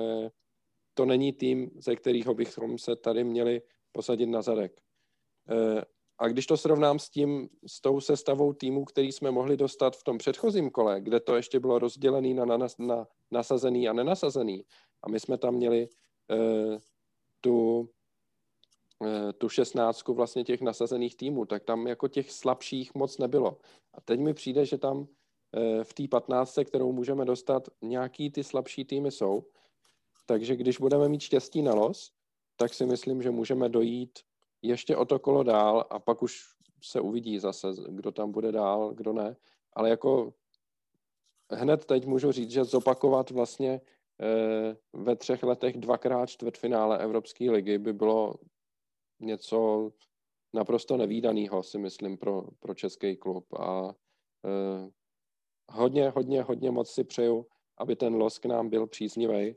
to není tým, ze kterého bychom se tady měli posadit na zadek. Eh, a když to srovnám s tím, s tou sestavou týmu, který jsme mohli dostat v tom předchozím kole, kde to ještě bylo rozdělené na, na, na nasazený a nenasazený, a my jsme tam měli uh, tu, uh, tu šestnáctku vlastně těch nasazených týmů, tak tam jako těch slabších moc nebylo. A teď mi přijde, že tam uh, v té patnáctce, kterou můžeme dostat, nějaký ty slabší týmy jsou. Takže když budeme mít štěstí na los, tak si myslím, že můžeme dojít ještě o to kolo dál a pak už se uvidí zase, kdo tam bude dál, kdo ne. Ale jako hned teď můžu říct, že zopakovat vlastně eh, ve třech letech dvakrát čtvrtfinále Evropské ligy by bylo něco naprosto nevýdaného, si myslím, pro, pro český klub. A eh, hodně, hodně, hodně moc si přeju, aby ten los k nám byl příznivý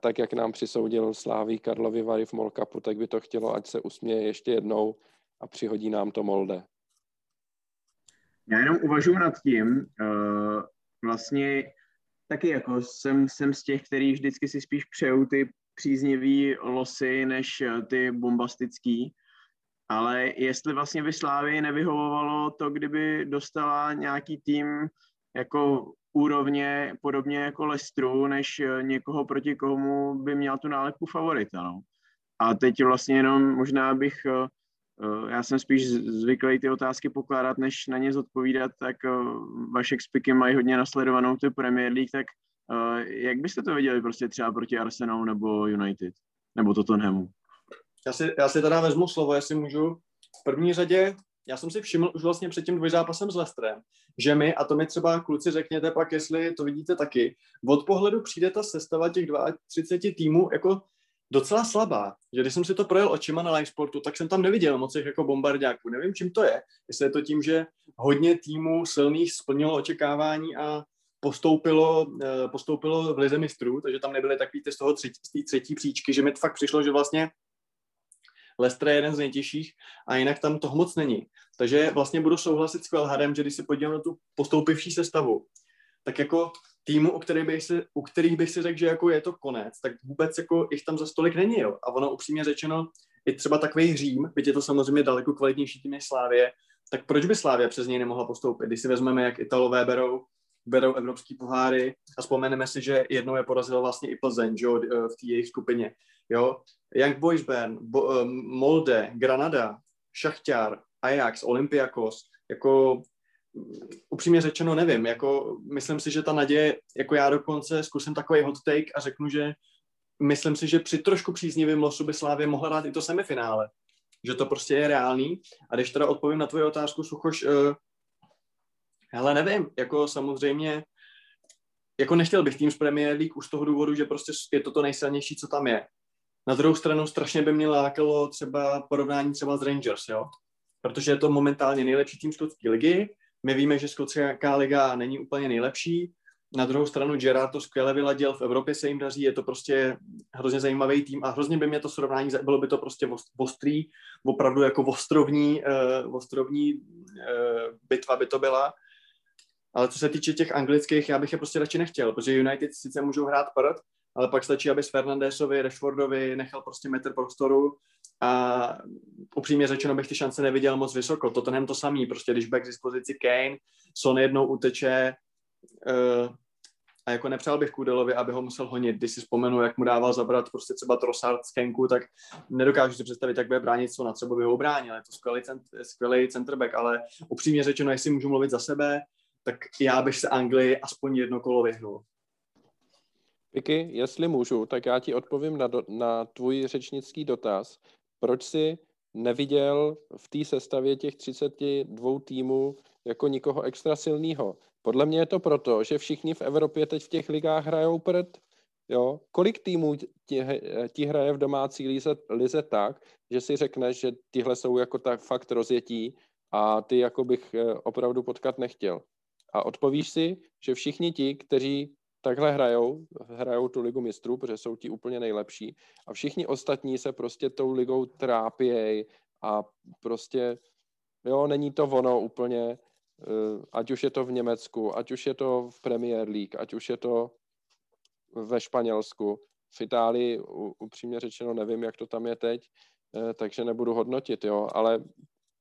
tak, jak nám přisoudil Sláví Karlovi Vary v Molkapu, tak by to chtělo, ať se usměje ještě jednou a přihodí nám to Molde. Já jenom uvažuji nad tím, uh, vlastně taky jako jsem, jsem z těch, který vždycky si spíš přejou ty příznivý losy, než eh, ty bombastický. Ale jestli vlastně by Slávy nevyhovovalo to, kdyby dostala nějaký tým jako úrovně, podobně jako Lestru, než eh, někoho, proti komu by měl tu nálepku favorita. No. A teď vlastně jenom možná bych, eh, eh, já jsem spíš zvyklý ty otázky pokládat, než na ně zodpovídat, tak vaše expiky mají hodně nasledovanou tu Premier League, tak jak byste to viděli prostě třeba proti Arsenalu nebo United, nebo Tottenhamu? Já si, já si teda vezmu slovo, jestli můžu. V první řadě já jsem si všiml už vlastně před tím dvojzápasem s Lestrem, že my, a to mi třeba kluci řekněte pak, jestli to vidíte taky, od pohledu přijde ta sestava těch 32 týmů jako docela slabá. Že když jsem si to projel očima na live sportu, tak jsem tam neviděl moc jako bombardáků. Nevím, čím to je. Jestli je to tím, že hodně týmů silných splnilo očekávání a postoupilo, eh, postoupilo v lize mistrů, takže tam nebyly takový ty z toho třetí, třetí příčky, že mi fakt přišlo, že vlastně Leicester je jeden z nejtěžších a jinak tam toho moc není. Takže vlastně budu souhlasit s Kvelhadem, že když se podívám na tu postoupivší sestavu, tak jako týmu, u kterých bych si, u kterých bych si řekl, že jako je to konec, tak vůbec jako jich tam za stolik není. Jo. A ono upřímně řečeno, i třeba takový Řím, byť je to samozřejmě daleko kvalitnější tým než Slávě, tak proč by Slávě přes něj nemohla postoupit? Když si vezmeme, jak Italové berou, berou evropský poháry a vzpomeneme si, že jednou je porazil vlastně i Plzeň že jo, v té jejich skupině. Jo? Young Boys Bern, Bo, um, Molde, Granada, Šachťár, Ajax, Olympiakos, jako upřímně řečeno nevím, jako myslím si, že ta naděje, jako já dokonce zkusím takový hot take a řeknu, že myslím si, že při trošku příznivém losu by Slávě mohla dát i to semifinále. Že to prostě je reálný. A když teda odpovím na tvoji otázku, Suchoš, uh, hele, nevím, jako samozřejmě, jako nechtěl bych tým z Premier League už z toho důvodu, že prostě je to to nejsilnější, co tam je. Na druhou stranu strašně by mě lákalo třeba porovnání třeba s Rangers, jo? Protože je to momentálně nejlepší tým skotské ligy, my víme, že skotská liga není úplně nejlepší. Na druhou stranu Gerard to skvěle vyladil, v Evropě se jim daří, je to prostě hrozně zajímavý tým a hrozně by mě to srovnání, bylo by to prostě ostrý, opravdu jako ostrovní, uh, ostrovní uh, bitva by to byla. Ale co se týče těch anglických, já bych je prostě radši nechtěl, protože United sice můžou hrát prd, ale pak stačí, aby s Fernandesovi, Rashfordovi nechal prostě metr prostoru a upřímně řečeno bych ty šance neviděl moc vysoko. To Tottenham to samý, prostě když back k dispozici Kane, Son jednou uteče uh, a jako nepřál bych Kudelovi, aby ho musel honit. Když si vzpomenu, jak mu dával zabrat prostě třeba Trossard z Kenku, tak nedokážu si představit, jak bude bránit co na třeba by ho bránil. Je to skvělý, cent, skvělý centerback, ale upřímně řečeno, jestli můžu mluvit za sebe, tak já bych se Anglii aspoň jedno kolo vyhnul. Piky, jestli můžu, tak já ti odpovím na, do, na tvůj řečnický dotaz. Proč si neviděl v té sestavě těch 32 týmů jako nikoho extra silného? Podle mě je to proto, že všichni v Evropě teď v těch ligách hrajou prd. Jo? Kolik týmů ti, ti hraje v domácí lize, lize tak, že si řekneš, že tyhle jsou jako tak fakt rozjetí a ty jako bych eh, opravdu potkat nechtěl. A odpovíš si, že všichni ti, kteří takhle hrajou, hrajou tu ligu mistrů, protože jsou ti úplně nejlepší a všichni ostatní se prostě tou ligou trápějí a prostě, jo, není to ono úplně, eh, ať už je to v Německu, ať už je to v Premier League, ať už je to ve Španělsku, v Itálii upřímně řečeno nevím, jak to tam je teď, eh, takže nebudu hodnotit, jo, ale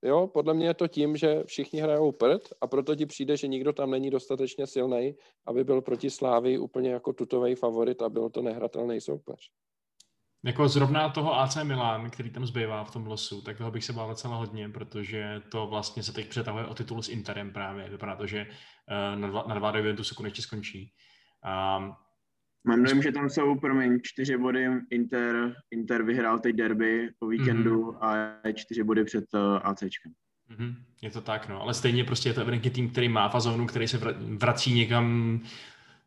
Jo, podle mě je to tím, že všichni hrajou prd a proto ti přijde, že nikdo tam není dostatečně silný, aby byl proti Slávy úplně jako tutový favorit a byl to nehratelný soupeř. Jako zrovna toho AC Milan, který tam zbývá v tom losu, tak toho bych se bál docela hodně, protože to vlastně se teď přetahuje o titul s Interem právě. Vypadá to, že eh, na dva, na dva Juventusu konečně skončí. A Mám dojem, že tam jsou, promiň, čtyři body Inter, Inter vyhrál teď derby po víkendu mm-hmm. a čtyři body před uh, eh, ACčkem. Mm-hmm. Je to tak, no. Ale stejně prostě je to evidentně tým, který má fazonu, který se vrací někam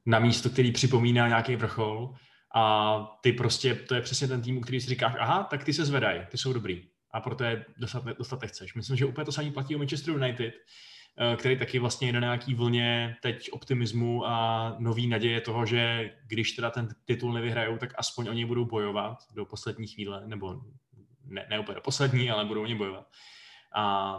na místo, který připomíná nějaký vrchol a ty prostě, to je přesně ten tým, u který si říkáš, aha, tak ty se zvedají, ty jsou dobrý a proto je dostat, dostat chceš. Myslím, že úplně to samé platí o Manchester United, který taky vlastně jde na nějaký vlně teď optimismu a nový naděje toho, že když teda ten titul nevyhrajou, tak aspoň oni budou bojovat do poslední chvíle, nebo ne, ne úplně do poslední, ale budou oni bojovat. A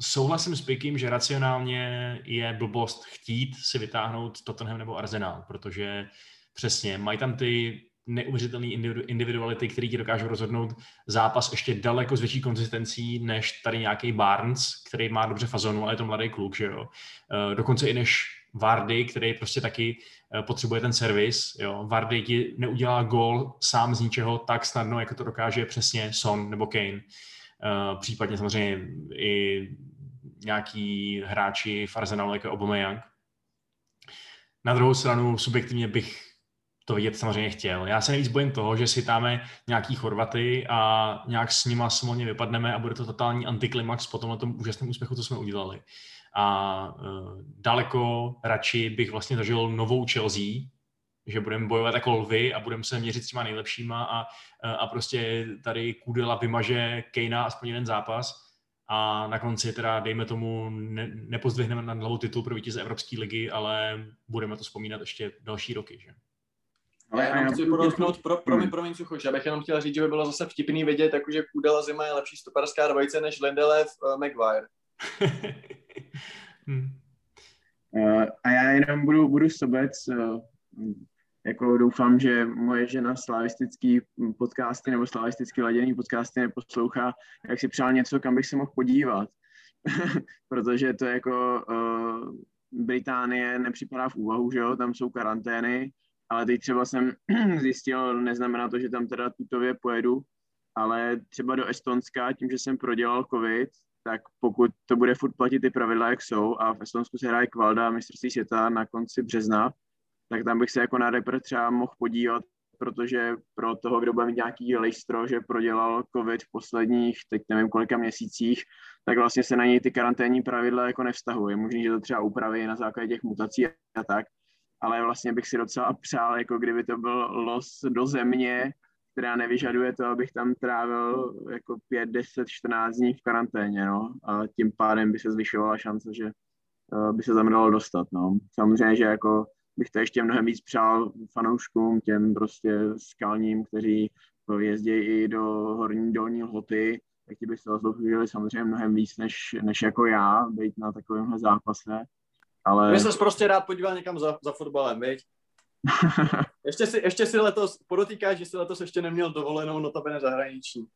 souhlasím s Pikim, že racionálně je blbost chtít si vytáhnout Tottenham nebo Arsenal, protože přesně mají tam ty neuvěřitelné individuality, které ti dokážou rozhodnout zápas ještě daleko s větší konzistencí než tady nějaký Barnes, který má dobře fazonu, ale je to mladý kluk, že jo. Eh, dokonce i než Vardy, který prostě taky eh, potřebuje ten servis. Jo. Vardy ti neudělá gol sám z ničeho tak snadno, jako to dokáže přesně Son nebo Kane. Eh, případně samozřejmě i nějaký hráči v Arsenalu, jako Aubameyang. Na druhou stranu subjektivně bych to vidět samozřejmě chtěl. Já se nejvíc bojím toho, že si dáme nějaký Chorvaty a nějak s nima smolně vypadneme a bude to totální antiklimax po tomhle tom úžasném úspěchu, co jsme udělali. A uh, daleko radši bych vlastně zažil novou Chelsea, že budeme bojovat jako lvy a budeme se měřit s těma nejlepšíma a, a prostě tady Kudela vymaže Kejna aspoň jeden zápas a na konci teda, dejme tomu, ne, nepozdvihneme na hlavu titul pro vítěze Evropské ligy, ale budeme to vzpomínat ještě další roky, že? Ale já jenom chci podotknout, pro, pro mě, promiň, Suchoš, já bych jenom chtěl říct, že by bylo zase vtipný vidět, jakože Kudela Zima je lepší stoperská dvojice než Lindelev uh, Maguire. <laughs> hmm. uh, a já jenom budu, budu sobec, uh, jako doufám, že moje žena slavistický podcasty nebo slavisticky laděný podcasty neposlouchá, jak si přál něco, kam bych se mohl podívat. <laughs> Protože to je jako uh, Británie nepřipadá v úvahu, že jo, tam jsou karantény, ale teď třeba jsem <clears throat> zjistil, neznamená to, že tam teda tutově pojedu, ale třeba do Estonska, tím, že jsem prodělal covid, tak pokud to bude furt platit ty pravidla, jak jsou, a v Estonsku se hraje kvalda mistrovství světa na konci března, tak tam bych se jako na repre třeba mohl podívat, protože pro toho, kdo bude mít nějaký lejstro, že prodělal covid v posledních, teď nevím kolika měsících, tak vlastně se na něj ty karanténní pravidla jako nevztahují. Je možný, že to třeba upraví na základě těch mutací a tak, ale vlastně bych si docela přál, jako kdyby to byl los do země, která nevyžaduje to, abych tam trávil jako 5, 10, 14 dní v karanténě, no. A tím pádem by se zvyšovala šance, že uh, by se tam dalo dostat, no. Samozřejmě, že jako bych to ještě mnohem víc přál fanouškům, těm prostě skalním, kteří jezdí i do horní dolní lhoty, tak ti by se zasloužili samozřejmě mnohem víc než, než jako já, být na takovémhle zápase. Ale... Ty jsi prostě rád podíval někam za, za fotbalem, viď? <laughs> ještě, si, ještě si letos, podotýkáš, že si letos ještě neměl dovolenou notabene zahraniční.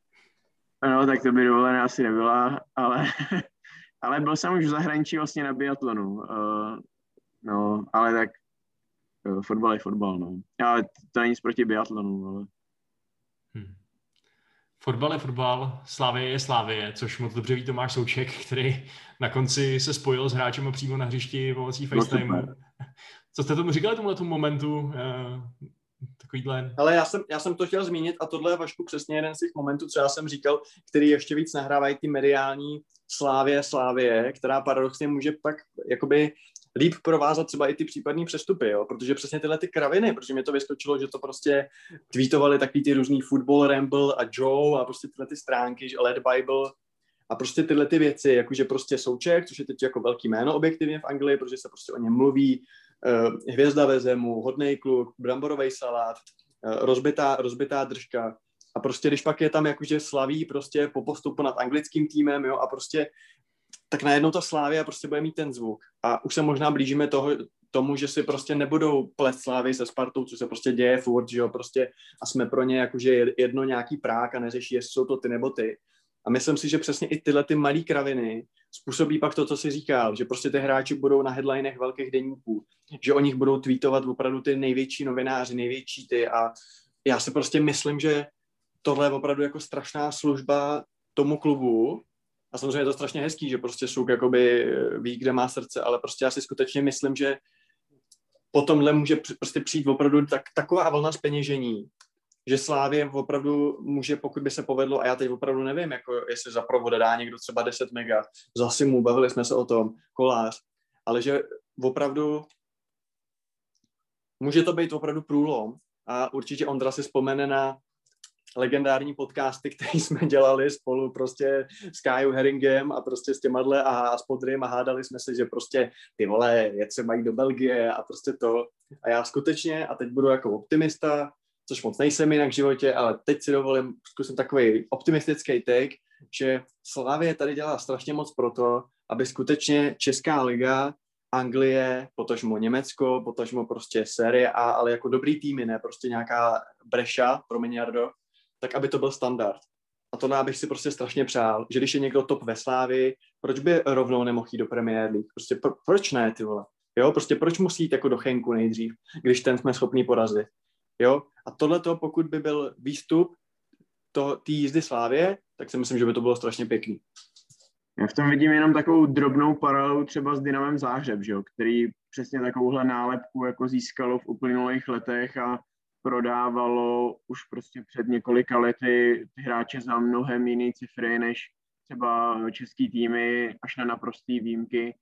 No, tak to by dovolená asi nebyla, ale, <laughs> ale byl jsem už v zahraničí vlastně na biatlonu. Uh, no, ale tak uh, fotbal je fotbal, no. Ale to není nic proti biatlonu, ale... Hmm. Fotbal je fotbal, Slávie je Slávie, což moc dobře ví Tomáš Souček, který na konci se spojil s hráčem přímo na hřišti pomocí no, FaceTime. No, Co jste tomu říkali tomuhle tomu momentu? Eh, takovýhle... Ale já jsem, já jsem to chtěl zmínit a tohle je Vašku přesně jeden z těch momentů, co já jsem říkal, který ještě víc nahrávají ty mediální slávě, slávě, která paradoxně může pak jakoby líp provázat třeba i ty případné přestupy, jo? protože přesně tyhle ty kraviny, protože mě to vyskočilo, že to prostě tweetovali takový ty různý Football Ramble a Joe a prostě tyhle ty stránky, že Led Bible a prostě tyhle ty věci, jakože prostě Souček, což je teď jako velký jméno objektivně v Anglii, protože se prostě o něm mluví, uh, hvězda ve zemu, hodnej kluk, bramborový salát, uh, rozbitá, rozbitá držka, a prostě když pak je tam jakože slaví prostě po postupu nad anglickým týmem, jo, a prostě tak najednou ta Slávia prostě bude mít ten zvuk. A už se možná blížíme toho, tomu, že si prostě nebudou plet Slávy se Spartou, co se prostě děje furt, že jo, prostě a jsme pro ně jakože jedno nějaký prák a neřeší, jestli jsou to ty nebo ty. A myslím si, že přesně i tyhle ty malé kraviny způsobí pak to, co si říkal, že prostě ty hráči budou na headlinech velkých denníků, že o nich budou tweetovat opravdu ty největší novináři, největší ty a já si prostě myslím, že tohle je opravdu jako strašná služba tomu klubu a samozřejmě je to strašně hezký, že prostě Suk jakoby ví, kde má srdce, ale prostě já si skutečně myslím, že po tomhle může prostě přijít opravdu tak, taková vlna zpeněžení, že Slávě opravdu může, pokud by se povedlo, a já teď opravdu nevím, jako jestli za provoda dá někdo třeba 10 mega, za Simu, bavili jsme se o tom, kolář, ale že opravdu může to být opravdu průlom a určitě Ondra si vzpomene na legendární podcasty, <laughs> které jsme dělali spolu prostě s Kájou Herringem a prostě s těmadle a, s Podrym a hádali jsme se, že prostě ty vole, je třeba jít do Belgie a prostě to. A já skutečně, a teď budu jako optimista, což moc nejsem jinak v životě, ale teď si dovolím, zkusím takový optimistický take, že Slavě tady dělá strašně moc pro to, aby skutečně Česká liga Anglie, potažmo Německo, potažmo prostě série A, ale jako dobrý týmy, ne prostě nějaká breša, promiň Jardo, tak aby to byl standard. A to bych si prostě strašně přál, že když je někdo top ve Slávi, proč by rovnou nemohl jít do Premier League? Prostě pro, proč ne, ty vole? Jo, prostě proč musí jít jako do Chenku nejdřív, když ten jsme schopni porazit? Jo, a tohle pokud by byl výstup té jízdy Slávě, tak si myslím, že by to bylo strašně pěkný. Já v tom vidím jenom takovou drobnou paralelu třeba s Dynamem Záhřeb, že jo, který přesně takovouhle nálepku jako získalo v uplynulých letech a prodávalo už prostě před několika lety ty hráče za mnohem jiný cifry než třeba český týmy až na naprostý výjimky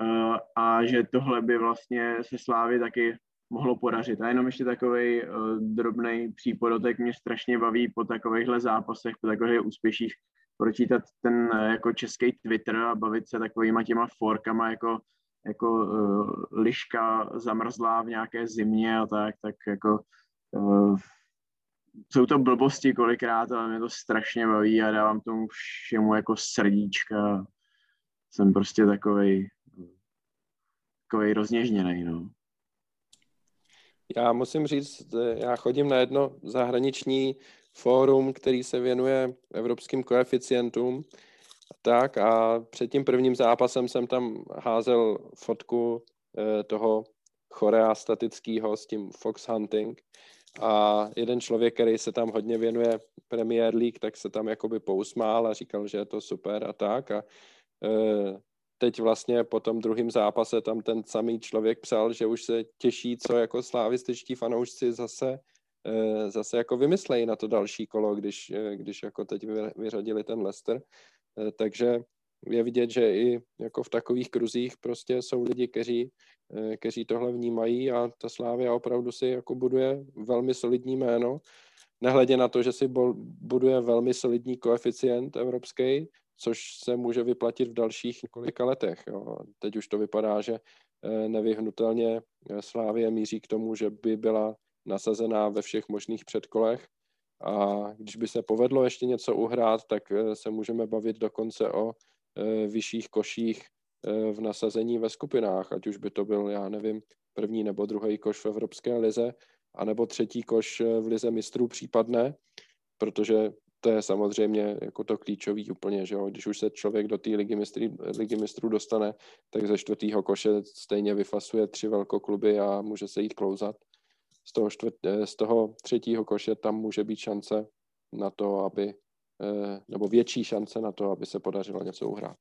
eh, a že tohle by vlastně se Slávy taky mohlo podařit. A jenom ještě takový uh, drobný přípodotek mě strašně baví po takovýchhle zápasech, po takových úspěších pročítat ten uh, jako český Twitter a bavit se takovýma těma forkama jako, jako uh, liška zamrzlá v nějaké zimě a tak, tak jako jsou to blbosti kolikrát, ale mě to strašně baví a dávám tomu všemu jako srdíčka. Jsem prostě takovej, takovej rozněžněný, no. Já musím říct, já chodím na jedno zahraniční fórum, který se věnuje evropským koeficientům. Tak a před tím prvním zápasem jsem tam házel fotku eh, toho chorea statického s tím fox hunting a jeden člověk, který se tam hodně věnuje Premier League, tak se tam jakoby pousmál a říkal, že je to super a tak a e, teď vlastně po tom druhém zápase tam ten samý člověk psal, že už se těší, co jako slávističtí fanoušci zase e, zase jako vymyslejí na to další kolo, když, e, když jako teď vyřadili ten Leicester. E, takže je vidět, že i jako v takových kruzích prostě jsou lidi, kteří, eh, kteří tohle vnímají a ta Slávia opravdu si jako buduje velmi solidní jméno, nehledě na to, že si buduje velmi solidní koeficient evropský, což se může vyplatit v dalších několika letech. Jo. Teď už to vypadá, že eh, nevyhnutelně eh, Slávie míří k tomu, že by byla nasazená ve všech možných předkolech a když by se povedlo ještě něco uhrát, tak se můžeme bavit dokonce o vyšších koších eh, v nasazení ve skupinách, ať už by to byl, já nevím, první nebo druhý koš v Evropské lize, anebo třetí koš eh, v lize mistrů případné, protože to je samozřejmě jako to klíčový úplně, že jo? když už se člověk do té ligy, mistry, ligy mistrů dostane, tak ze čtvrtého koše stejně vyfasuje tři velkokluby a může se jít klouzat. Z toho, čtvrt, z toho třetího koše tam může být šance na to, aby Eh, nebo větší šance na to, aby se podařilo něco uhrát.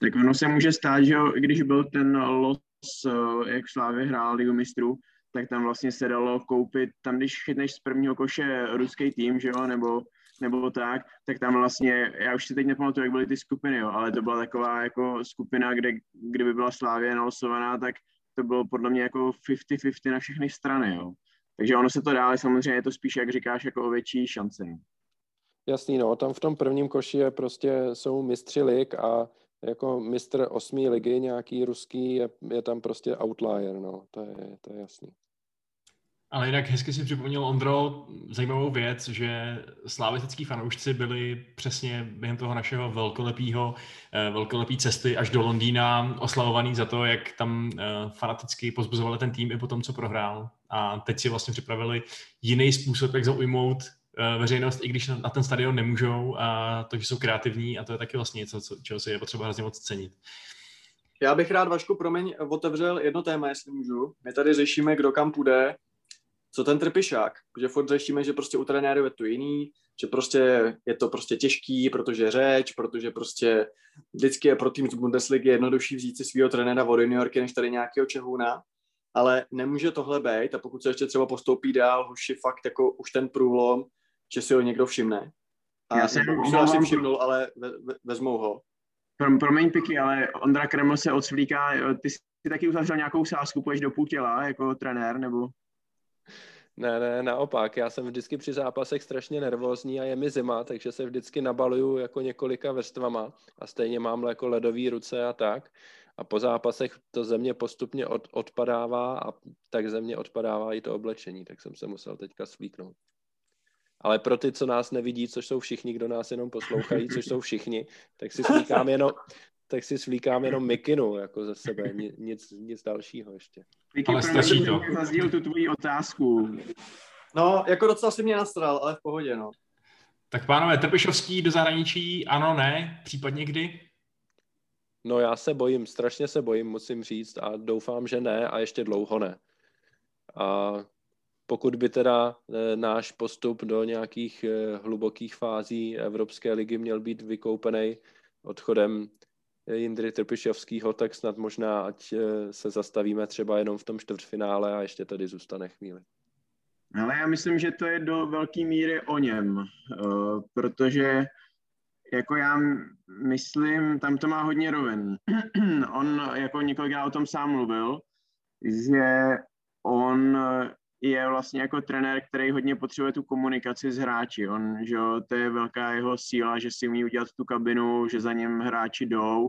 Tak ono se může stát, že když byl ten los, eh, jak Slávě hrál Ligu mistrů, tak tam vlastně se dalo koupit, tam když chytneš z prvního koše ruský tým, že jo, nebo, nebo tak, tak tam vlastně, já už si teď nepamatuju, jak byly ty skupiny, jo, ale to byla taková jako skupina, kde kdyby byla Slávě nalosovaná, tak to bylo podle mě jako 50-50 na všechny strany, jo. Takže ono se to dá, ale samozřejmě je to spíš, jak říkáš, jako o větší šance. Jasný, no, tam v tom prvním koši je prostě, jsou mistři lig a jako mistr osmý ligy nějaký ruský je, je tam prostě outlier, no, to je, to je jasný. Ale jinak hezky si připomněl, Ondro, zajímavou věc, že slávistický fanoušci byli přesně během toho našeho velkolepého, eh, velkolepý cesty až do Londýna oslavovaný za to, jak tam eh, fanaticky pozbuzovali ten tým i po tom, co prohrál. A teď si vlastně připravili jiný způsob, jak zaujmout veřejnost, i když na ten stadion nemůžou, a to, že jsou kreativní a to je taky vlastně něco, co, čeho si je potřeba hrozně moc cenit. Já bych rád, Vašku, promiň, otevřel jedno téma, jestli můžu. My tady řešíme, kdo kam půjde, co ten trpišák, protože furt řešíme, že prostě u trenéru je to jiný, že prostě je to prostě těžký, protože řeč, protože prostě vždycky je pro tým z Bundesligy jednodušší vzít si svého trenéra od New Yorky, než tady nějakého Čehůna, ale nemůže tohle být a pokud se ještě třeba postoupí dál, už je fakt jako už ten průlom, že si ho někdo všimne. A Já jsem už asi všimnul, ale ve, ve, vezmou ho. Pro, promiň, Piky, ale Ondra Kreml se odsvlíká. Ty jsi taky uzavřel nějakou sázku, půjdeš do půl těla jako trenér, nebo? Ne, ne, naopak. Já jsem vždycky při zápasech strašně nervózní a je mi zima, takže se vždycky nabaluju jako několika vrstvama a stejně mám jako ledové ruce a tak. A po zápasech to země postupně od, odpadává a tak země odpadává i to oblečení, tak jsem se musel teďka svlíknout. Ale pro ty, co nás nevidí, což jsou všichni, kdo nás jenom poslouchají, což jsou všichni, tak si svlíkám jenom, tak si svlíkám jenom mikinu jako ze sebe, nic, nic dalšího ještě. Ale stačí to. Zazdíl tu tvoji otázku. No, jako docela si mě nastral, ale v pohodě, no. Tak pánové, Trpišovský do zahraničí, ano, ne, případně kdy? No já se bojím, strašně se bojím, musím říct a doufám, že ne a ještě dlouho ne. A pokud by teda e, náš postup do nějakých e, hlubokých fází Evropské ligy měl být vykoupený odchodem Jindry Trpišovského, tak snad možná, ať se zastavíme třeba jenom v tom čtvrtfinále a ještě tady zůstane chvíli. Ale já myslím, že to je do velké míry o něm, protože jako já myslím, tam to má hodně rovin. <clears throat> On jako několikrát o tom sám mluvil, že on je vlastně jako trenér, který hodně potřebuje tu komunikaci s hráči. On, že jo, to je velká jeho síla, že si umí udělat tu kabinu, že za ním hráči jdou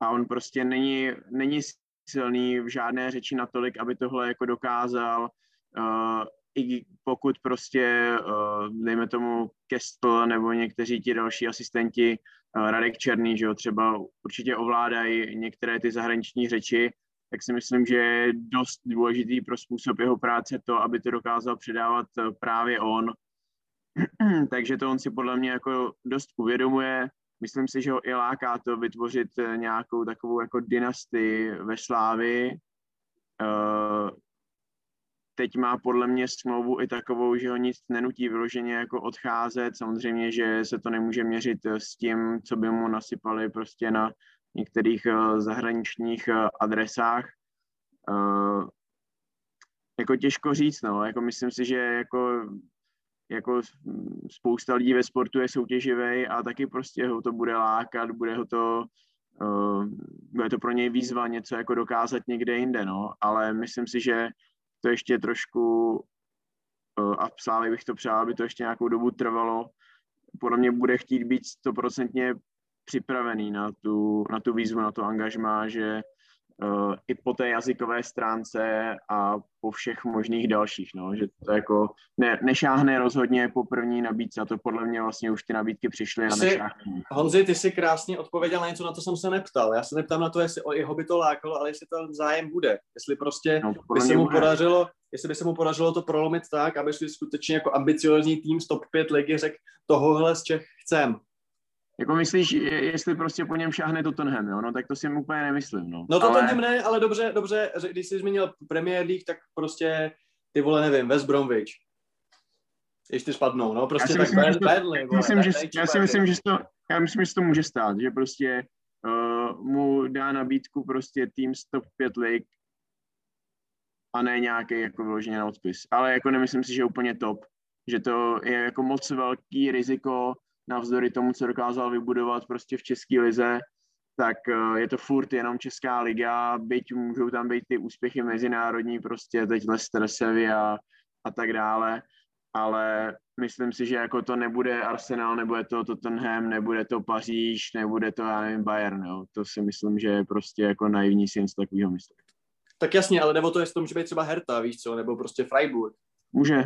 a on prostě není, není silný v žádné řeči natolik, aby tohle jako dokázal. Uh, I pokud prostě, uh, dejme tomu, Kestl nebo někteří ti další asistenti, uh, Radek Černý, že jo, třeba určitě ovládají některé ty zahraniční řeči, tak si myslím, že je dost důležitý pro způsob jeho práce to, aby to dokázal předávat právě on. <clears throat> Takže to on si podle mě jako dost uvědomuje. Myslím si, že ho i láká to vytvořit nějakou takovou jako dynastii ve Slávi. Uh, teď má podle mě smlouvu i takovou, že ho nic nenutí vyloženě jako odcházet. Samozřejmě, že se to nemůže měřit s tím, co by mu nasypali prostě na některých uh, zahraničních uh, adresách. Uh, jako těžko říct, no, jako myslím si, že jako, jako spousta lidí ve sportu je soutěživý a taky prostě ho to bude lákat, bude ho to, bude to pro něj výzva něco jako dokázat někde jinde, no, ale myslím si, že to ještě trošku a Slávě bych to přál, aby to ještě nějakou dobu trvalo. Podle mě bude chtít být stoprocentně připravený na tu, na tu výzvu, na to angažmá, že uh, i po té jazykové stránce a po všech možných dalších, no, že to jako ne, nešáhne rozhodně po první nabídce a to podle mě vlastně už ty nabídky přišly a nešáhne. Honzi, ty si krásně odpověděl na něco, na to jsem se neptal. Já se neptám na to, jestli o jeho by to lákalo, ale jestli to zájem bude. Jestli prostě no, by se mu bude. podařilo, jestli by se mu podařilo to prolomit tak, aby si skutečně jako ambiciozní tým z top 5 ligy řekl, tohohle z Čech chcem. Jako myslíš, jestli prostě po něm šáhne Tottenham, jo? No tak to si úplně nemyslím, no. No to ale... ne, ale dobře, dobře, když jsi zmínil Premier League, tak prostě ty vole, nevím, West Bromwich. Ještě spadnou, no, prostě já si tak myslím, badly, vole, myslím, že, já si myslím, že to, já myslím, že to může stát, že prostě uh, mu dá nabídku prostě tým z top 5 league a ne nějaký jako vyloženě na odpis. Ale jako nemyslím si, že je úplně top. Že to je jako moc velký riziko, navzdory tomu, co dokázal vybudovat prostě v České lize, tak eh, je to furt jenom Česká liga, byť můžou tam být ty úspěchy mezinárodní, prostě teď Leicester, Sevilla a tak dále, ale myslím si, že jako to nebude Arsenal, nebude to Tottenham, nebude to Paříž, nebude to, já nevím, Bayern, jo. to si myslím, že je prostě jako naivní si něco takového myslet. Tak jasně, ale nebo to, jestli to může být třeba Hertha, víš co, nebo prostě Freiburg. Může,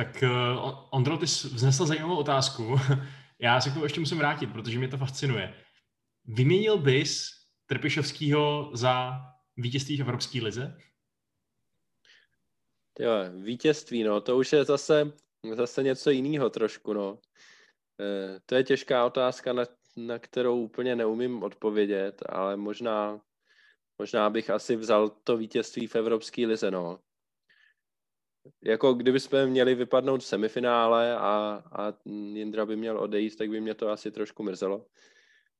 Tak uh, Ondro, ty jsi vznesl zajímavou otázku. <laughs> Já se k tomu ještě musím vrátit, protože mě to fascinuje. Vyměnil bys Trpišovského za vítězství v Evropské lize? Jo, vítězství, no, to už je zase, zase něco jiného trošku, no. E, to je těžká otázka, na, na kterou úplně neumím odpovědět, ale možná, možná bych asi vzal to vítězství v Evropské lize, no jako kdybychom měli vypadnout v semifinále a, a Jindra by měl odejít, tak by mě to asi trošku mrzelo.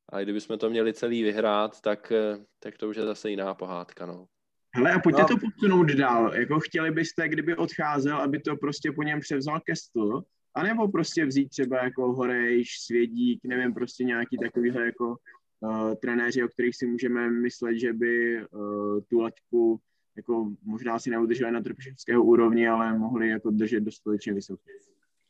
A kdybychom to měli celý vyhrát, tak, tak to už je zase jiná pohádka, no. Hele, a pojďte no. to posunout dál. Jako chtěli byste, kdyby odcházel, aby to prostě po něm převzal Kestl, anebo prostě vzít třeba jako Horejš, Svědík, nevím, prostě nějaký takovýhle jako uh, trenéři, o kterých si můžeme myslet, že by uh, tu laťku jako možná si neudrželi na trpišovského úrovni, ale mohli jako držet dostatečně vysoké.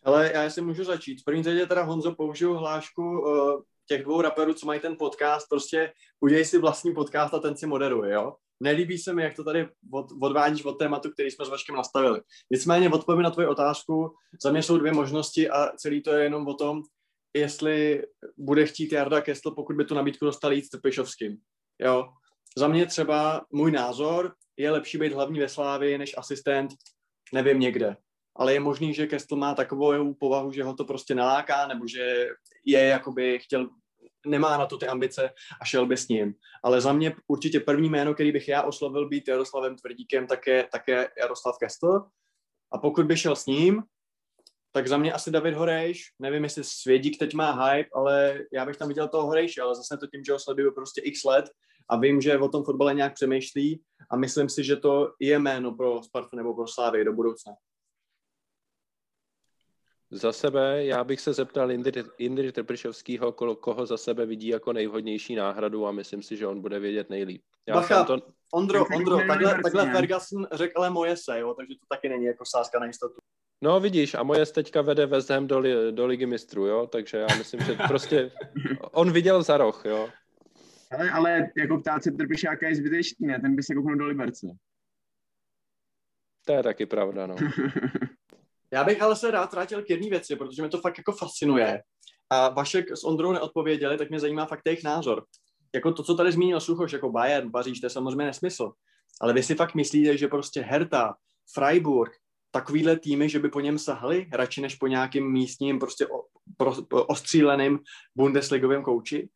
Ale já si můžu začít. V první řadě teda Honzo použiju hlášku uh, těch dvou raperů, co mají ten podcast, prostě udělej si vlastní podcast a ten si moderuje, jo? Nelíbí se mi, jak to tady od, odvádíš od tématu, který jsme s Vaškem nastavili. Nicméně odpovím na tvoji otázku. Za mě jsou dvě možnosti a celý to je jenom o tom, jestli bude chtít Jarda Kestl, pokud by tu nabídku dostal jít s Trpišovským. Jo. Za mě třeba můj názor, je lepší být hlavní ve Slávii než asistent, nevím někde. Ale je možný, že Kestl má takovou povahu, že ho to prostě naláká, nebo že je jakoby chtěl, nemá na to ty ambice a šel by s ním. Ale za mě určitě první jméno, který bych já oslovil být Jaroslavem Tvrdíkem, tak je, tak je Jaroslav Kestl. A pokud by šel s ním, tak za mě asi David Horejš. Nevím, jestli Svědík teď má hype, ale já bych tam viděl toho Horejše, ale zase to tím, že ho sleduju prostě x let a vím, že o tom fotbale nějak přemýšlí a myslím si, že to je jméno pro Spartu nebo pro Slávy do budoucna. Za sebe, já bych se zeptal Indry, Indry Trpišovského, koho za sebe vidí jako nejvhodnější náhradu a myslím si, že on bude vědět nejlíp. Já Bacha, to... Ondro, Ondro, takhle, takhle Ferguson řekl ale moje se, jo, takže to taky není jako sázka na jistotu. No vidíš, a moje teďka vede West Ham do, li, do ligy mistrů, jo, takže já myslím, že prostě <laughs> on viděl za roh, jo. Ale, ale jako ptát se Trpišáka je zbytečný, ne? Ten by se kouknul do Liberce. To je taky pravda, no. <laughs> Já bych ale se rád vrátil k jedné věci, protože mě to fakt jako fascinuje. A Vašek s Ondrou neodpověděli, tak mě zajímá fakt jejich názor. Jako to, co tady zmínil Suchoš, jako Bayern, Paříž, to je samozřejmě nesmysl. Ale vy si fakt myslíte, že prostě Hertha, Freiburg, takovýhle týmy, že by po něm sahali, radši než po nějakým místním, prostě o, pro, ostříleným bundesligovým kouči?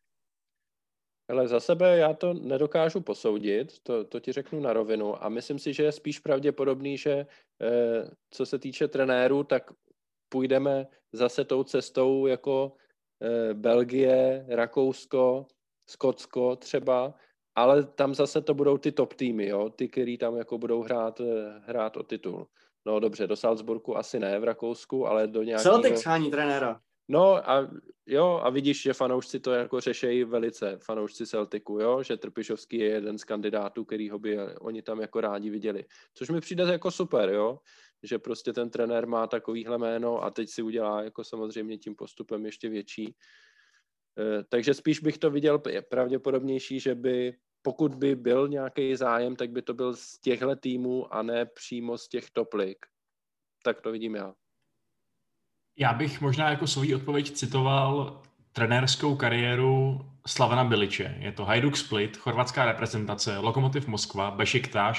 Ale za sebe já to nedokážu posoudit, to, to ti řeknu na rovinu a myslím si, že je spíš pravděpodobný, že eh, co se týče trenérů, tak půjdeme zase tou cestou jako eh, Belgie, Rakousko, Skotsko třeba, ale tam zase to budou ty top týmy, jo, ty, který tam jako budou hrát, eh, hrát o titul. No dobře, do Salzburgu asi ne v Rakousku, ale do nějakého... Celtic schání trenéra. No a jo, a vidíš, že fanoušci to jako řešejí velice, fanoušci Celticu, jo, že Trpišovský je jeden z kandidátů, kterýho by oni tam jako rádi viděli. Což mi přijde jako super, jo, že prostě ten trenér má takovýhle jméno a teď si udělá jako samozřejmě tím postupem ještě větší. E, takže spíš bych to viděl pravděpodobnější, že by pokud by byl nějaký zájem, tak by to byl z těchto týmů a ne přímo z těch toplik. Tak to vidím já. Já bych možná jako svou odpověď citoval trenérskou kariéru Slavana Biliče. Je to Hajduk Split, chorvatská reprezentace, Lokomotiv Moskva, Besiktas,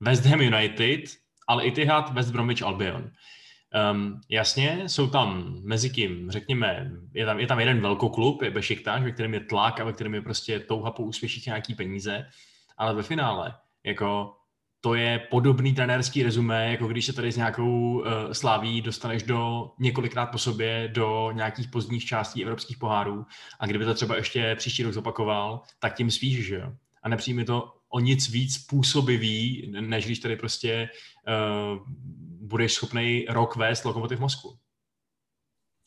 West Ham United, Al Ittihad, West Bromwich Albion. Um, jasně, jsou tam mezi tím, řekněme, je tam, je tam jeden velkoklub, je Besiktas, ve kterém je tlak a ve kterém je prostě touha po úspěších nějaký peníze, ale ve finále, jako to je podobný trenérský rezumé, jako když se tady s nějakou uh, sláví dostaneš do několikrát po sobě do nějakých pozdních částí evropských pohárů a kdyby to třeba ještě příští rok zopakoval, tak tím spíš, že jo. A nepřijmi to o nic víc působivý, než když tady prostě uh, budeš schopný rok vést Lokomotiv Moskvu.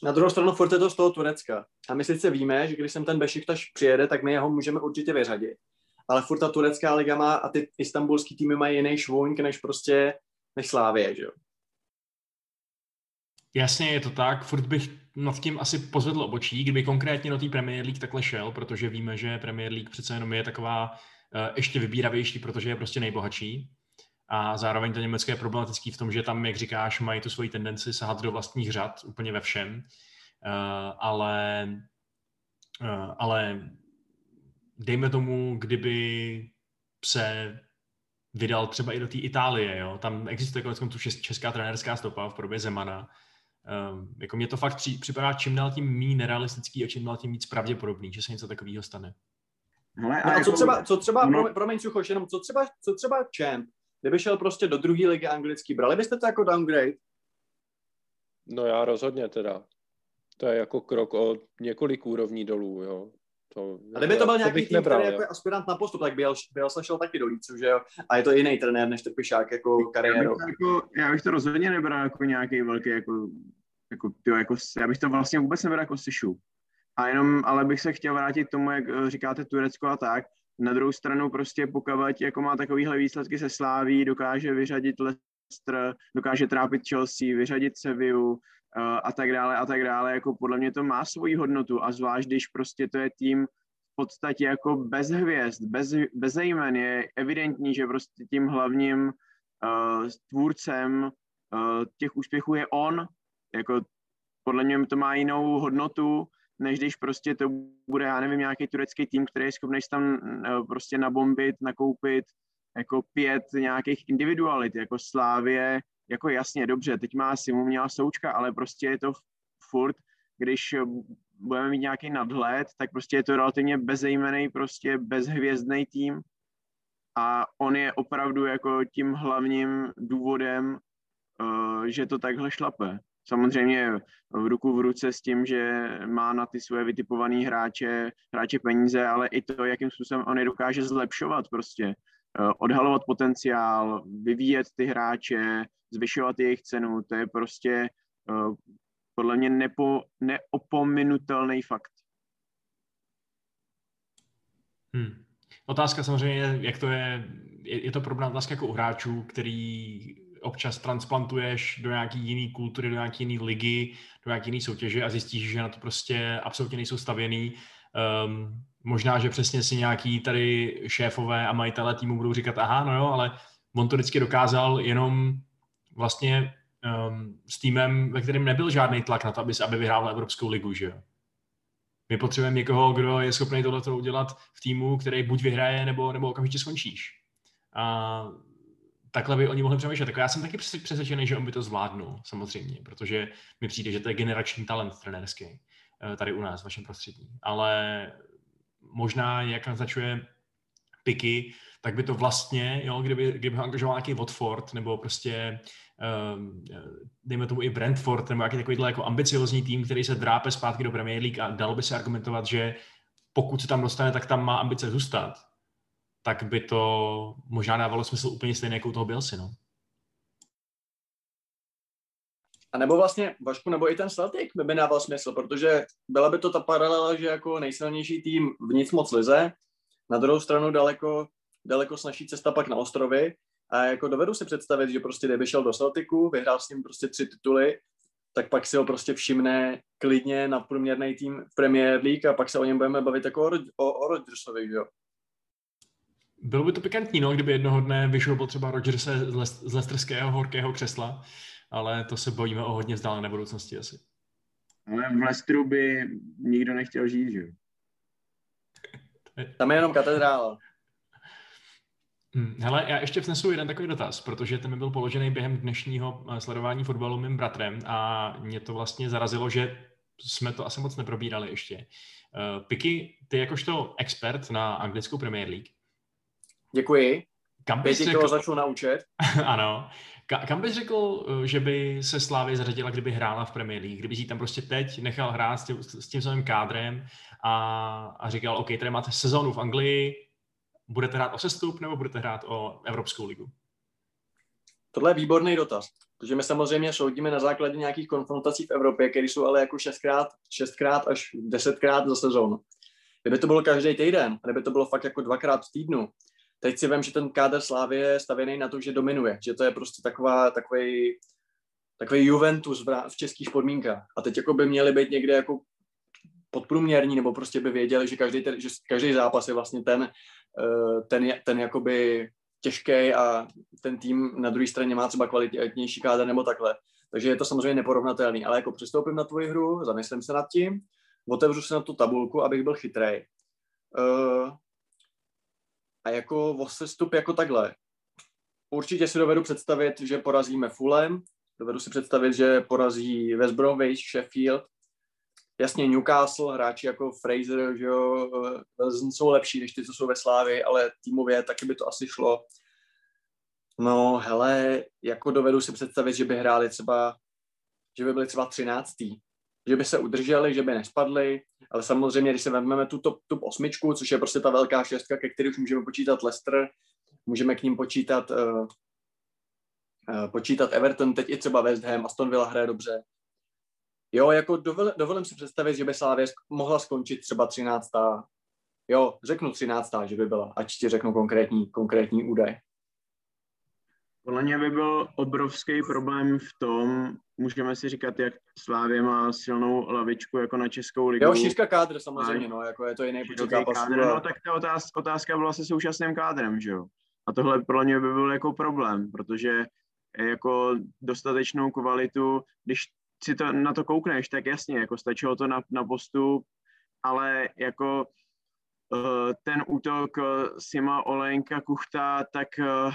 Na druhou stranu furt je to z toho Turecka. A my sice víme, že když sem ten Bešiktaš přijede, tak my jeho můžeme určitě vyřadit ale furt ta turecká liga má a ty istambulský týmy mají jiný švoňk než prostě než Slávě, že jo? Jasně, je to tak. Furt bych nad tím asi pozvedl obočí, kdyby konkrétně do té Premier League takhle šel, protože víme, že Premier League přece jenom je taková uh, ještě vybíravější, protože je prostě nejbohatší. A zároveň to Německo je problematický v tom, že tam, jak říkáš, mají tu svoji tendenci sahat do vlastních řad úplně ve všem. Uh, ale, uh, ale dejme tomu, kdyby se vydal třeba i do té Itálie, jo? tam existuje konec tu česká trenérská stopa v podobě Zemana. Um, jako mě to fakt při, připadá čím dál tím méně nerealistický a čím dál tím víc pravděpodobný, že se něco takového stane. Hele, no a jako, co třeba, co třeba no. promiň Suchoš, jenom co třeba, co třeba Champ, kdyby šel prostě do druhé ligy anglický, brali byste to jako downgrade? No já rozhodně teda. To je jako krok o několik úrovní dolů, jo. To, a kdyby to byl nějaký tým, nebral, který jako je aspirant na postup, tak byl, byl se šel taky do Lícu, že jo? A je to jiný trenér než Trpišák jako kariéru. Já bych, jako, já bych to rozhodně nebral jako nějaký velký, jako, jako, tyjo, jako, já bych to vlastně vůbec nebral jako Sišu. A jenom, ale bych se chtěl vrátit k tomu, jak eh, říkáte Turecko a tak. Na druhou stranu prostě pokud jako má takovýhle výsledky se Sláví, dokáže vyřadit Leicester, dokáže trápit Chelsea, vyřadit Sevillu, a tak dále a tak dále, jako podle mě to má svoji hodnotu a zvlášť, když prostě to je tým v podstatě jako bez hvězd, bez, bez jmen, je evidentní, že prostě tím hlavním uh, tvůrcem uh, těch úspěchů je on, jako podle mě to má jinou hodnotu, než když prostě to bude, já nevím, nějaký turecký tým, který je schopný tam uh, prostě nabombit, nakoupit jako pět nějakých individualit, jako Slávě, jako jasně, dobře, teď má Simu, měla Součka, ale prostě je to furt, když budeme mít nějaký nadhled, tak prostě je to relativně bezejmený, prostě bezhvězdný tým a on je opravdu jako tím hlavním důvodem, uh, že to takhle šlape. Samozřejmě v ruku v ruce s tím, že má na ty své vytipované hráče, hráče peníze, ale i to, jakým způsobem on je dokáže zlepšovat prostě. Uh, odhalovat potenciál, vyvíjet ty hráče, zvyšovat jejich cenu, to je prostě uh, podle mě nepo, neopominutelný fakt. Hmm. Otázka samozřejmě, jak to je, je, to podobná otázka jako u hráčů, který občas transplantuješ do nějaký jiný kultury, do nějaký jiný ligy, do nějaký jiný soutěže a zjistíš, že na to prostě absolutně nejsou stavěný. Um, možná, že přesně si nějaký tady šéfové a majitele týmu budou říkat, aha, no jo, ale on to vždycky dokázal jenom vlastně um, s týmem, ve kterém nebyl žádný tlak na to, aby, aby vyhrál Evropskou ligu, že jo. My potřebujeme někoho, kdo je schopný tohle udělat v týmu, který buď vyhraje, nebo, nebo okamžitě skončíš. A takhle by oni mohli přemýšlet. Tak já jsem taky přesvědčený, že on by to zvládnul, samozřejmě, protože mi přijde, že to je generační talent trenérský eh, tady u nás, v vašem prostředí. Ale možná, jak naznačuje Piky, tak by to vlastně, jo, kdyby, kdyby ho angažoval nějaký Watford, nebo prostě um, dejme tomu i Brentford, nebo nějaký takovýhle jako ambiciozní tým, který se drápe zpátky do Premier League a dalo by se argumentovat, že pokud se tam dostane, tak tam má ambice zůstat, tak by to možná dávalo smysl úplně stejně jako u toho Bielsi, no. A nebo vlastně, Vašku, nebo i ten Celtic by, by dával smysl, protože byla by to ta paralela, že jako nejsilnější tým v nic moc lize, na druhou stranu daleko, daleko snaží cesta pak na ostrovy a jako dovedu si představit, že prostě kdyby šel do Celticu, vyhrál s ním prostě tři tituly, tak pak si ho prostě všimne klidně na průměrný tým v Premier League a pak se o něm budeme bavit jako o, o, o jo. Bylo by to pikantní, no, kdyby jednoho dne vyšel potřeba Rodgerse z, Les- z lesterského horkého křesla, ale to se bojíme o hodně vzdálené budoucnosti asi. Ale v Lestru by nikdo nechtěl žít, že jo? Tam je jenom katedrála. Hmm, hele, já ještě vnesu jeden takový dotaz, protože ten mi byl položený během dnešního eh, sledování fotbalu mým bratrem a mě to vlastně zarazilo, že jsme to asi moc neprobírali ještě. Uh, Piky, ty jakožto expert na anglickou Premier League. Děkuji. Kam bys řekl... začnu naučit. <laughs> ano. Ka- kam bys řekl, eh, že by se Slávě zařadila, kdyby hrála v Premier League? Kdyby si tam prostě teď nechal hrát s tím, s tím samým kádrem a, a říkal, OK, tady máte sezónu v Anglii, budete hrát o sestup nebo budete hrát o Evropskou ligu? Tohle je výborný dotaz, protože my samozřejmě soudíme na základě nějakých konfrontací v Evropě, které jsou ale jako šestkrát, šestkrát až desetkrát za sezónu. Kdyby to bylo každý týden, kdyby to bylo fakt jako dvakrát v týdnu, teď si vím, že ten kádr Slávy je stavěný na to, že dominuje, že to je prostě taková, takový, takový Juventus v, v českých podmínkách. A teď jako by měli být někde jako podprůměrní, nebo prostě by věděli, že každý, ten, že každý zápas je vlastně ten, eh, ten, ten jakoby těžký a ten tým na druhé straně má třeba kvalitnější kádr nebo takhle. Takže je to samozřejmě neporovnatelný, ale jako přistoupím na tvoji hru, zamyslím se nad tím, otevřu se na tu tabulku, abych byl chytrý. Uh, a jako o sestup jako takhle. Určitě si dovedu představit, že porazíme Fulham, dovedu si představit, že porazí West Bromwich, Sheffield, jasně Newcastle, hráči jako Fraser, že jo, jsou lepší než ty, co jsou ve Slávi, ale týmově taky by to asi šlo. No, hele, jako dovedu si představit, že by hráli třeba, že by byli třeba třináctý, že by se udrželi, že by nespadli, ale samozřejmě, když se vezmeme tu top, top osmičku, což je prostě ta velká šestka, ke který už můžeme počítat Leicester, můžeme k ním počítat uh, uh, počítat Everton, teď i třeba West Ham, Aston Villa hraje dobře. Jo, jako dovol, dovolím si představit, že by Slavě mohla skončit třeba 13. Jo, řeknu 13. že by byla, ať ti řeknu konkrétní, konkrétní údaj. Podle mě by byl obrovský problém v tom, můžeme si říkat, jak Slávě má silnou lavičku jako na Českou ligu. Jo, šířka kádr samozřejmě, no, jako je to jiný počet zápasů. Kádr, no, tak ta otázka, otázka byla se současným kádrem, že jo. A tohle pro mě by byl jako problém, protože jako dostatečnou kvalitu, když si to na to koukneš, tak jasně, jako stačilo to na, na postup, ale jako ten útok eh, Sima Olenka Kuchta, tak eh,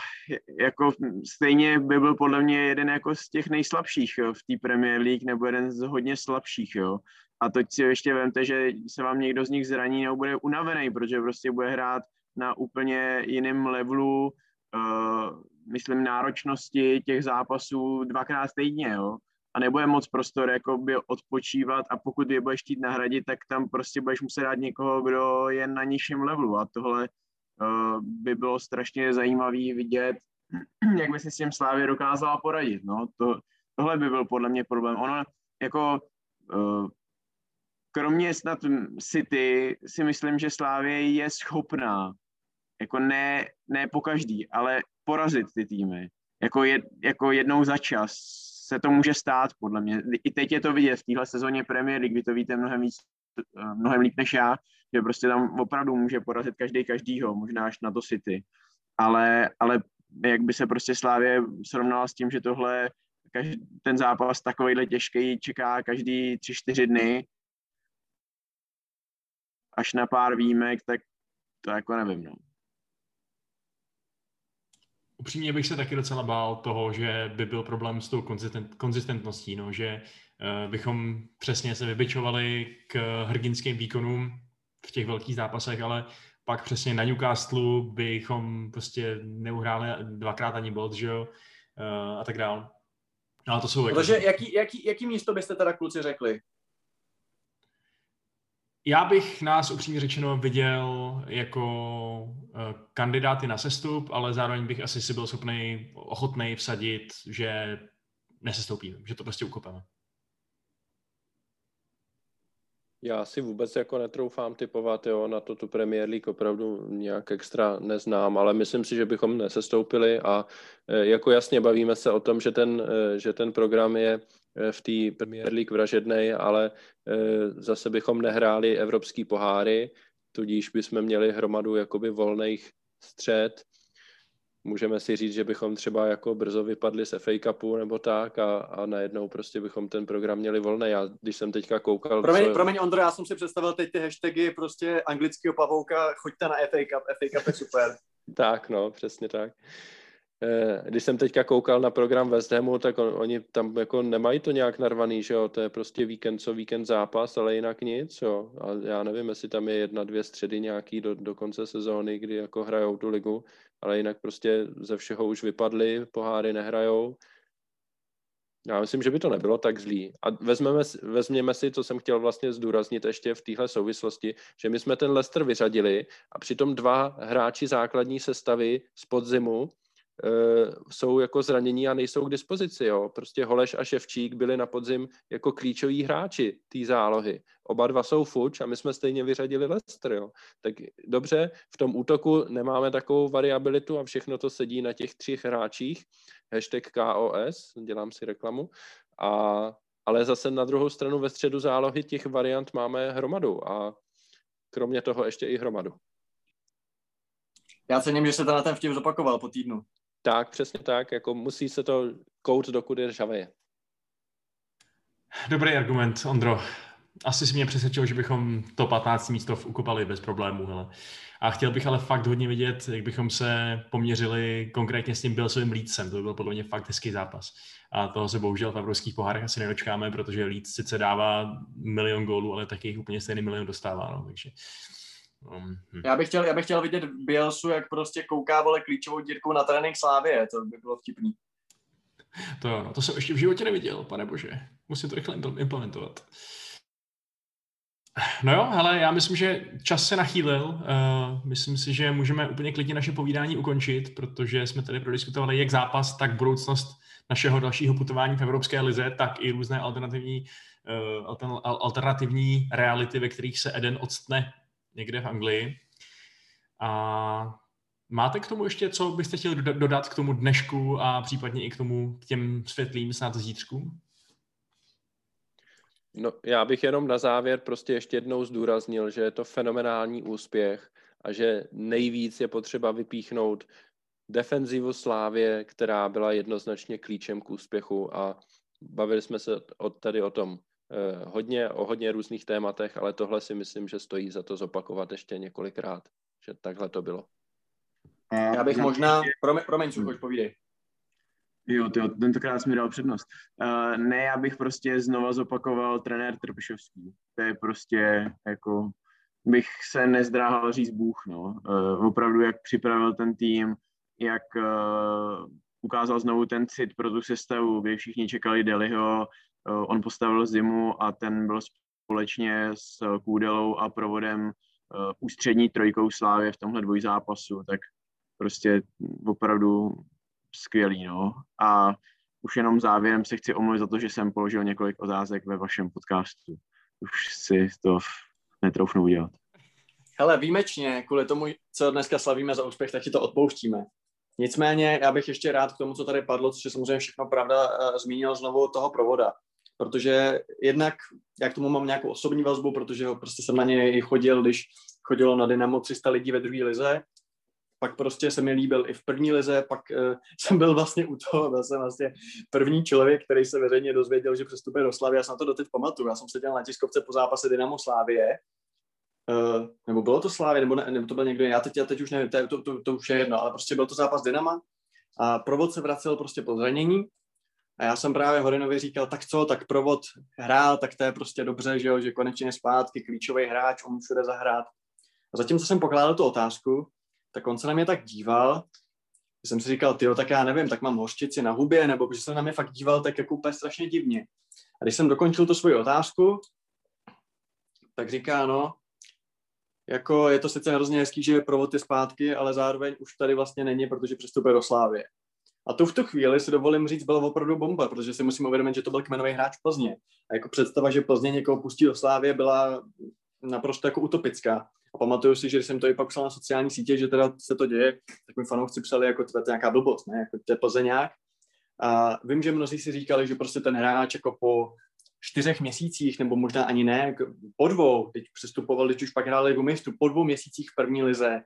jako stejně by byl podle mě jeden jako z těch nejslabších v té Premier League, nebo jeden z hodně slabších, jo. A teď si ještě vemte, že se vám někdo z nich zraní nebo bude unavený, protože prostě bude hrát na úplně jiném levelu, myslím, náročnosti těch zápasů dvakrát týdně, jo a nebude moc prostor jakoby odpočívat a pokud je budeš chtít nahradit, tak tam prostě budeš muset dát někoho, kdo je na nižším levelu a tohle uh, by bylo strašně zajímavé vidět, <clears throat> jak by se s tím Slávě dokázala poradit. No. To, tohle by byl podle mě problém. Ono jako uh, kromě snad City si myslím, že Slávě je schopná jako ne, ne po každý, ale porazit ty týmy. Jako, je, jako jednou za čas se to může stát, podle mě. I teď je to vidět v téhle sezóně Premier League, vy to víte mnohem víc, eh, mnohem líp než já, že prostě tam opravdu může porazit každý každýho, možná až na to City. Ale, ale jak by se prostě Slávě srovnala s tím, že tohle každý, ten zápas takovýhle těžký čeká každý tři, čtyři dny, až na pár výjimek, tak to jako nevím, no. Upřímně bych se taky docela bál toho, že by byl problém s tou konzistent, konzistentností, no, že uh, bychom přesně se vybičovali k hrdinským výkonům v těch velkých zápasech, ale pak přesně na Newcastle bychom prostě neuhráli dvakrát ani bod, že jo, uh, a tak dále. Ale to jsou... Takže jako... jaký, jaký, jaký místo byste teda kluci řekli? Já bych nás upřímně řečeno viděl jako kandidáty na sestup, ale zároveň bych asi si byl schopný, ochotný vsadit, že nesestoupíme, že to prostě ukopeme. Já si vůbec jako netroufám typovat, jo, na to tu Premier League opravdu nějak extra neznám, ale myslím si, že bychom nesestoupili a e, jako jasně bavíme se o tom, že ten, e, že ten program je v té Premier League vražednej, ale zase bychom nehráli evropský poháry, tudíž bychom měli hromadu jakoby volných střed, můžeme si říct, že bychom třeba jako brzo vypadli z FA Cupu nebo tak a, a najednou prostě bychom ten program měli volný. Já, když jsem teďka koukal... Promiň, co... promiň Ondro, já jsem si představil teď ty hashtagy prostě anglického pavouka, choďte na FA Cup, FA Cup je super. tak, no, přesně tak. Eh, když jsem teďka koukal na program West Hamu, tak on, oni tam jako nemají to nějak narvaný, že jo, to je prostě víkend co víkend zápas, ale jinak nic, jo. A já nevím, jestli tam je jedna, dvě středy nějaký do, do konce sezóny, kdy jako hrajou tu ligu, ale jinak prostě ze všeho už vypadly, poháry nehrajou. Já myslím, že by to nebylo tak zlý. A vezmeme, vezměme si, co jsem chtěl vlastně zdůraznit ještě v téhle souvislosti, že my jsme ten Leicester vyřadili a přitom dva hráči základní sestavy z podzimu jsou jako zranění a nejsou k dispozici. Jo. Prostě Holeš a Ševčík byli na podzim jako klíčoví hráči té zálohy. Oba dva jsou fuč a my jsme stejně vyřadili Leicester. Jo. Tak dobře, v tom útoku nemáme takovou variabilitu a všechno to sedí na těch třech hráčích. Hashtag KOS, dělám si reklamu. A, ale zase na druhou stranu ve středu zálohy těch variant máme hromadu a kromě toho ještě i hromadu. Já cením, že se na ten vtip zopakoval po týdnu. Tak, přesně tak, jako musí se to kout, dokud je řavě. Dobrý argument, Ondro. Asi si mě přesvědčil, že bychom to 15 místo ukopali bez problémů. Hele. A chtěl bych ale fakt hodně vidět, jak bychom se poměřili konkrétně s tím Bilsovým Leedsem. To by byl podle mě fakt hezký zápas. A toho se bohužel v evropských pohárech asi nedočkáme, protože Leeds sice dává milion gólů, ale taky jich úplně stejný milion dostává. No. Takže Um, hm. já, bych chtěl, já bych chtěl vidět Bielsu, jak prostě kouká vole klíčovou dírku na trénink Slávě, to by bylo vtipný. To jo, no, to jsem ještě v životě neviděl, pane bože. Musím to rychle implementovat. No jo, hele, já myslím, že čas se nachýlil. Uh, myslím si, že můžeme úplně klidně naše povídání ukončit, protože jsme tady prodiskutovali jak zápas, tak budoucnost našeho dalšího putování v Evropské lize, tak i různé alternativní, uh, alternativní reality, ve kterých se Eden odstne někde v Anglii. A máte k tomu ještě, co byste chtěli dodat k tomu dnešku a případně i k tomu, k těm světlým snad zítřkům? No, já bych jenom na závěr prostě ještě jednou zdůraznil, že je to fenomenální úspěch a že nejvíc je potřeba vypíchnout defenzivu Slávě, která byla jednoznačně klíčem k úspěchu a bavili jsme se od, tady o tom hodně, o hodně různých tématech, ale tohle si myslím, že stojí za to zopakovat ještě několikrát, že takhle to bylo. Já bych možná, promiň, promiň Suchoš, povídej. Jo, tyjo, tentokrát jsi mi dal přednost. Uh, ne, já bych prostě znova zopakoval trenér Trpišovský. To je prostě jako, bych se nezdráhal říct Bůh, no. Uh, opravdu, jak připravil ten tým, jak uh, ukázal znovu ten cit pro tu sestavu, kdy všichni čekali Deliho, Eh, on postavil zimu a ten byl společně s Kůdelou a provodem eh, ústřední trojkou Slávě v tomhle dvojzápasu, tak prostě opravdu skvělý, no. A už jenom závěrem se chci omluvit za to, že jsem položil několik otázek ve vašem podcastu. Už si to netroufnu udělat. Hele, výjimečně, kvůli tomu, co dneska slavíme za úspěch, tak ti to odpouštíme. Nicméně, já bych ještě rád k tomu, co tady padlo, což je samozřejmě všechno pravda, zmínil znovu toho provoda. Protože jednak, já k tomu mám nějakou osobní vazbu, protože ho prostě jsem na něj chodil, když chodilo na Dynamo 300 lidí ve druhé lize, pak prostě se mi líbil i v první lize, pak uh, <laughs> jsem byl vlastně u toho, byl jsem vlastně první člověk, který se veřejně dozvěděl, že přestupuje do Slavy. Já jsem na to doteď pamatuju. Já jsem seděl na tiskovce po zápase Dynamo Slávie, uh, nebo bylo to Slávě, nebo, ne, nebo to byl někdo, já teď, já teď už nevím, to, to, to, to, už je jedno, ale prostě byl to zápas Dynama a provod se vracel prostě po zranění a já jsem právě Horinovi říkal, tak co, tak provod hrál, tak to je prostě dobře, že jo, že konečně zpátky, klíčový hráč, on všude zahrát. A zatímco jsem pokládal tu otázku, tak on se na mě tak díval, že jsem si říkal, ty tak já nevím, tak mám hořčici na hubě, nebo že se na mě fakt díval tak jako úplně strašně divně. A když jsem dokončil tu svoji otázku, tak říká, no, jako je to sice hrozně hezký, že provod je zpátky, ale zároveň už tady vlastně není, protože přestupuje do Slávy. A tu v tu chvíli si dovolím říct, byla opravdu bomba, protože si musím uvědomit, že to byl kmenový hráč Plzně. A jako představa, že Plzně někoho pustí do Slávy, byla naprosto jako utopická. A pamatuju si, že jsem to i pak psal na sociální sítě, že teda se to děje, tak mi fanoušci psali, jako to je nějaká blbost, ne? jako to je Plzeňák. A vím, že mnozí si říkali, že prostě ten hráč jako po čtyřech měsících, nebo možná ani ne, po dvou, teď přestupoval, když už pak hráli v mistru, po dvou měsících v první lize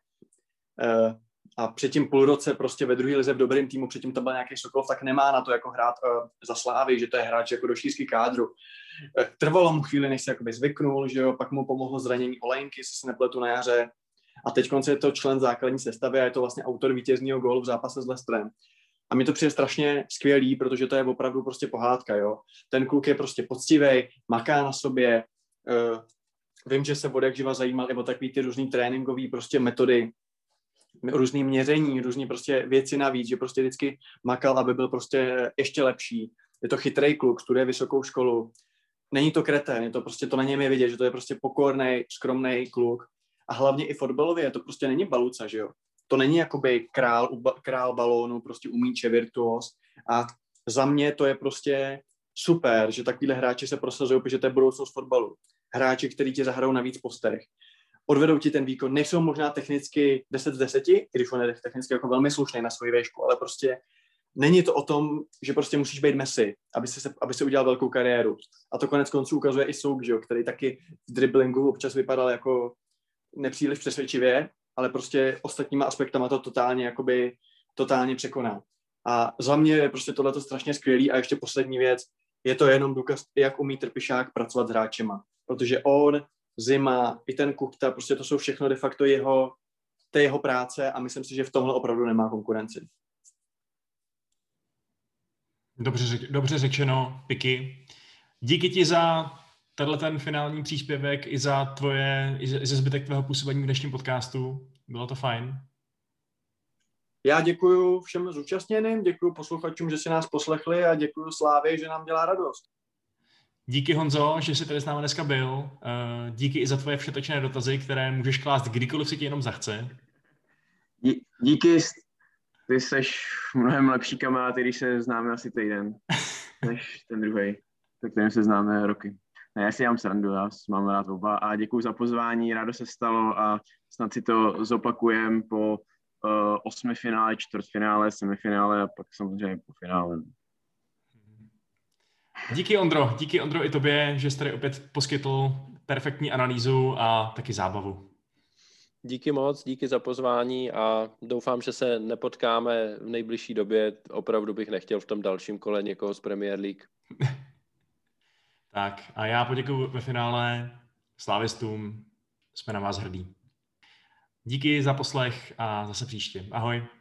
uh, a předtím půl roce prostě ve druhé lize v dobrém týmu, předtím to byl nějaký Sokolov, tak nemá na to jako hrát uh, za Slávy, že to je hráč jako do šířky kádru. Uh, trvalo mu chvíli, než se jakoby zvyknul, že jo, pak mu pomohlo zranění Olejnky, se se nepletu na jaře, a teď konce je to člen základní sestavy a je to vlastně autor vítězního gólu v zápase s Lestrem. A mi to přijde strašně skvělý, protože to je opravdu prostě pohádka, jo. Ten kluk je prostě poctivý, maká na sobě, uh, vím, že se bude jak živa zajímal nebo takový ty různý tréninkové prostě metody, různý měření, různý prostě věci navíc, že prostě vždycky makal, aby byl prostě ještě lepší. Je to chytrý kluk, studuje vysokou školu. Není to kretén, je to prostě, to na něm je vidět, že to je prostě pokorný, skromný kluk. A hlavně i fotbalově, to prostě není baluca, že jo to není jakoby král, král balónu, prostě umíče, virtuos a za mě to je prostě super, že takovýhle hráči se prosazují, protože to je budoucnost fotbalu. Hráči, kteří ti zahrajou na víc postech, odvedou ti ten výkon, nejsou možná technicky 10 z 10, i když on je technicky jako velmi slušný na svoji výšku, ale prostě není to o tom, že prostě musíš být Messi, aby se, aby si udělal velkou kariéru. A to konec konců ukazuje i Souk, že jo, který taky v driblingu občas vypadal jako nepříliš přesvědčivě, ale prostě ostatníma aspektama to totálně jakoby totálně překoná. A za mě je prostě tohle strašně skvělý a ještě poslední věc, je to jenom důkaz, jak umí Trpišák pracovat s hráčema. Protože on, Zima, i ten Kupta, prostě to jsou všechno de facto jeho, té jeho práce a myslím si, že v tomhle opravdu nemá konkurenci. Dobře, řek, dobře řečeno, Piky. Díky ti za tenhle ten finální příspěvek i za tvoje, i za, i za zbytek tvého působení v dnešním podcastu. Bylo to fajn. Já děkuji všem zúčastněným, děkuji posluchačům, že si nás poslechli a děkuji Slávě, že nám dělá radost. Díky Honzo, že jsi tady s námi dneska byl. Eh, díky i za tvoje všetečné dotazy, které můžeš klást kdykoliv si ti jenom zachce. Díky, ty jsi mnohem lepší kamarád, když se známe asi týden, než ten druhý, se kterým se známe roky. Ne, já si mám srandu, já mám rád oba a děkuji za pozvání, rádo se stalo a snad si to zopakujem po uh, osmi finále, čtvrtfinále, semifinále a pak samozřejmě po finále. Díky Ondro, díky Ondro i tobě, že jsi tady opět poskytl perfektní analýzu a taky zábavu. Díky moc, díky za pozvání a doufám, že se nepotkáme v nejbližší době. Opravdu bych nechtěl v tom dalším kole někoho z Premier League. <laughs> Tak a já poděkuji ve finále slávistům. Jsme na vás hrdí. Díky za poslech a zase příště. Ahoj.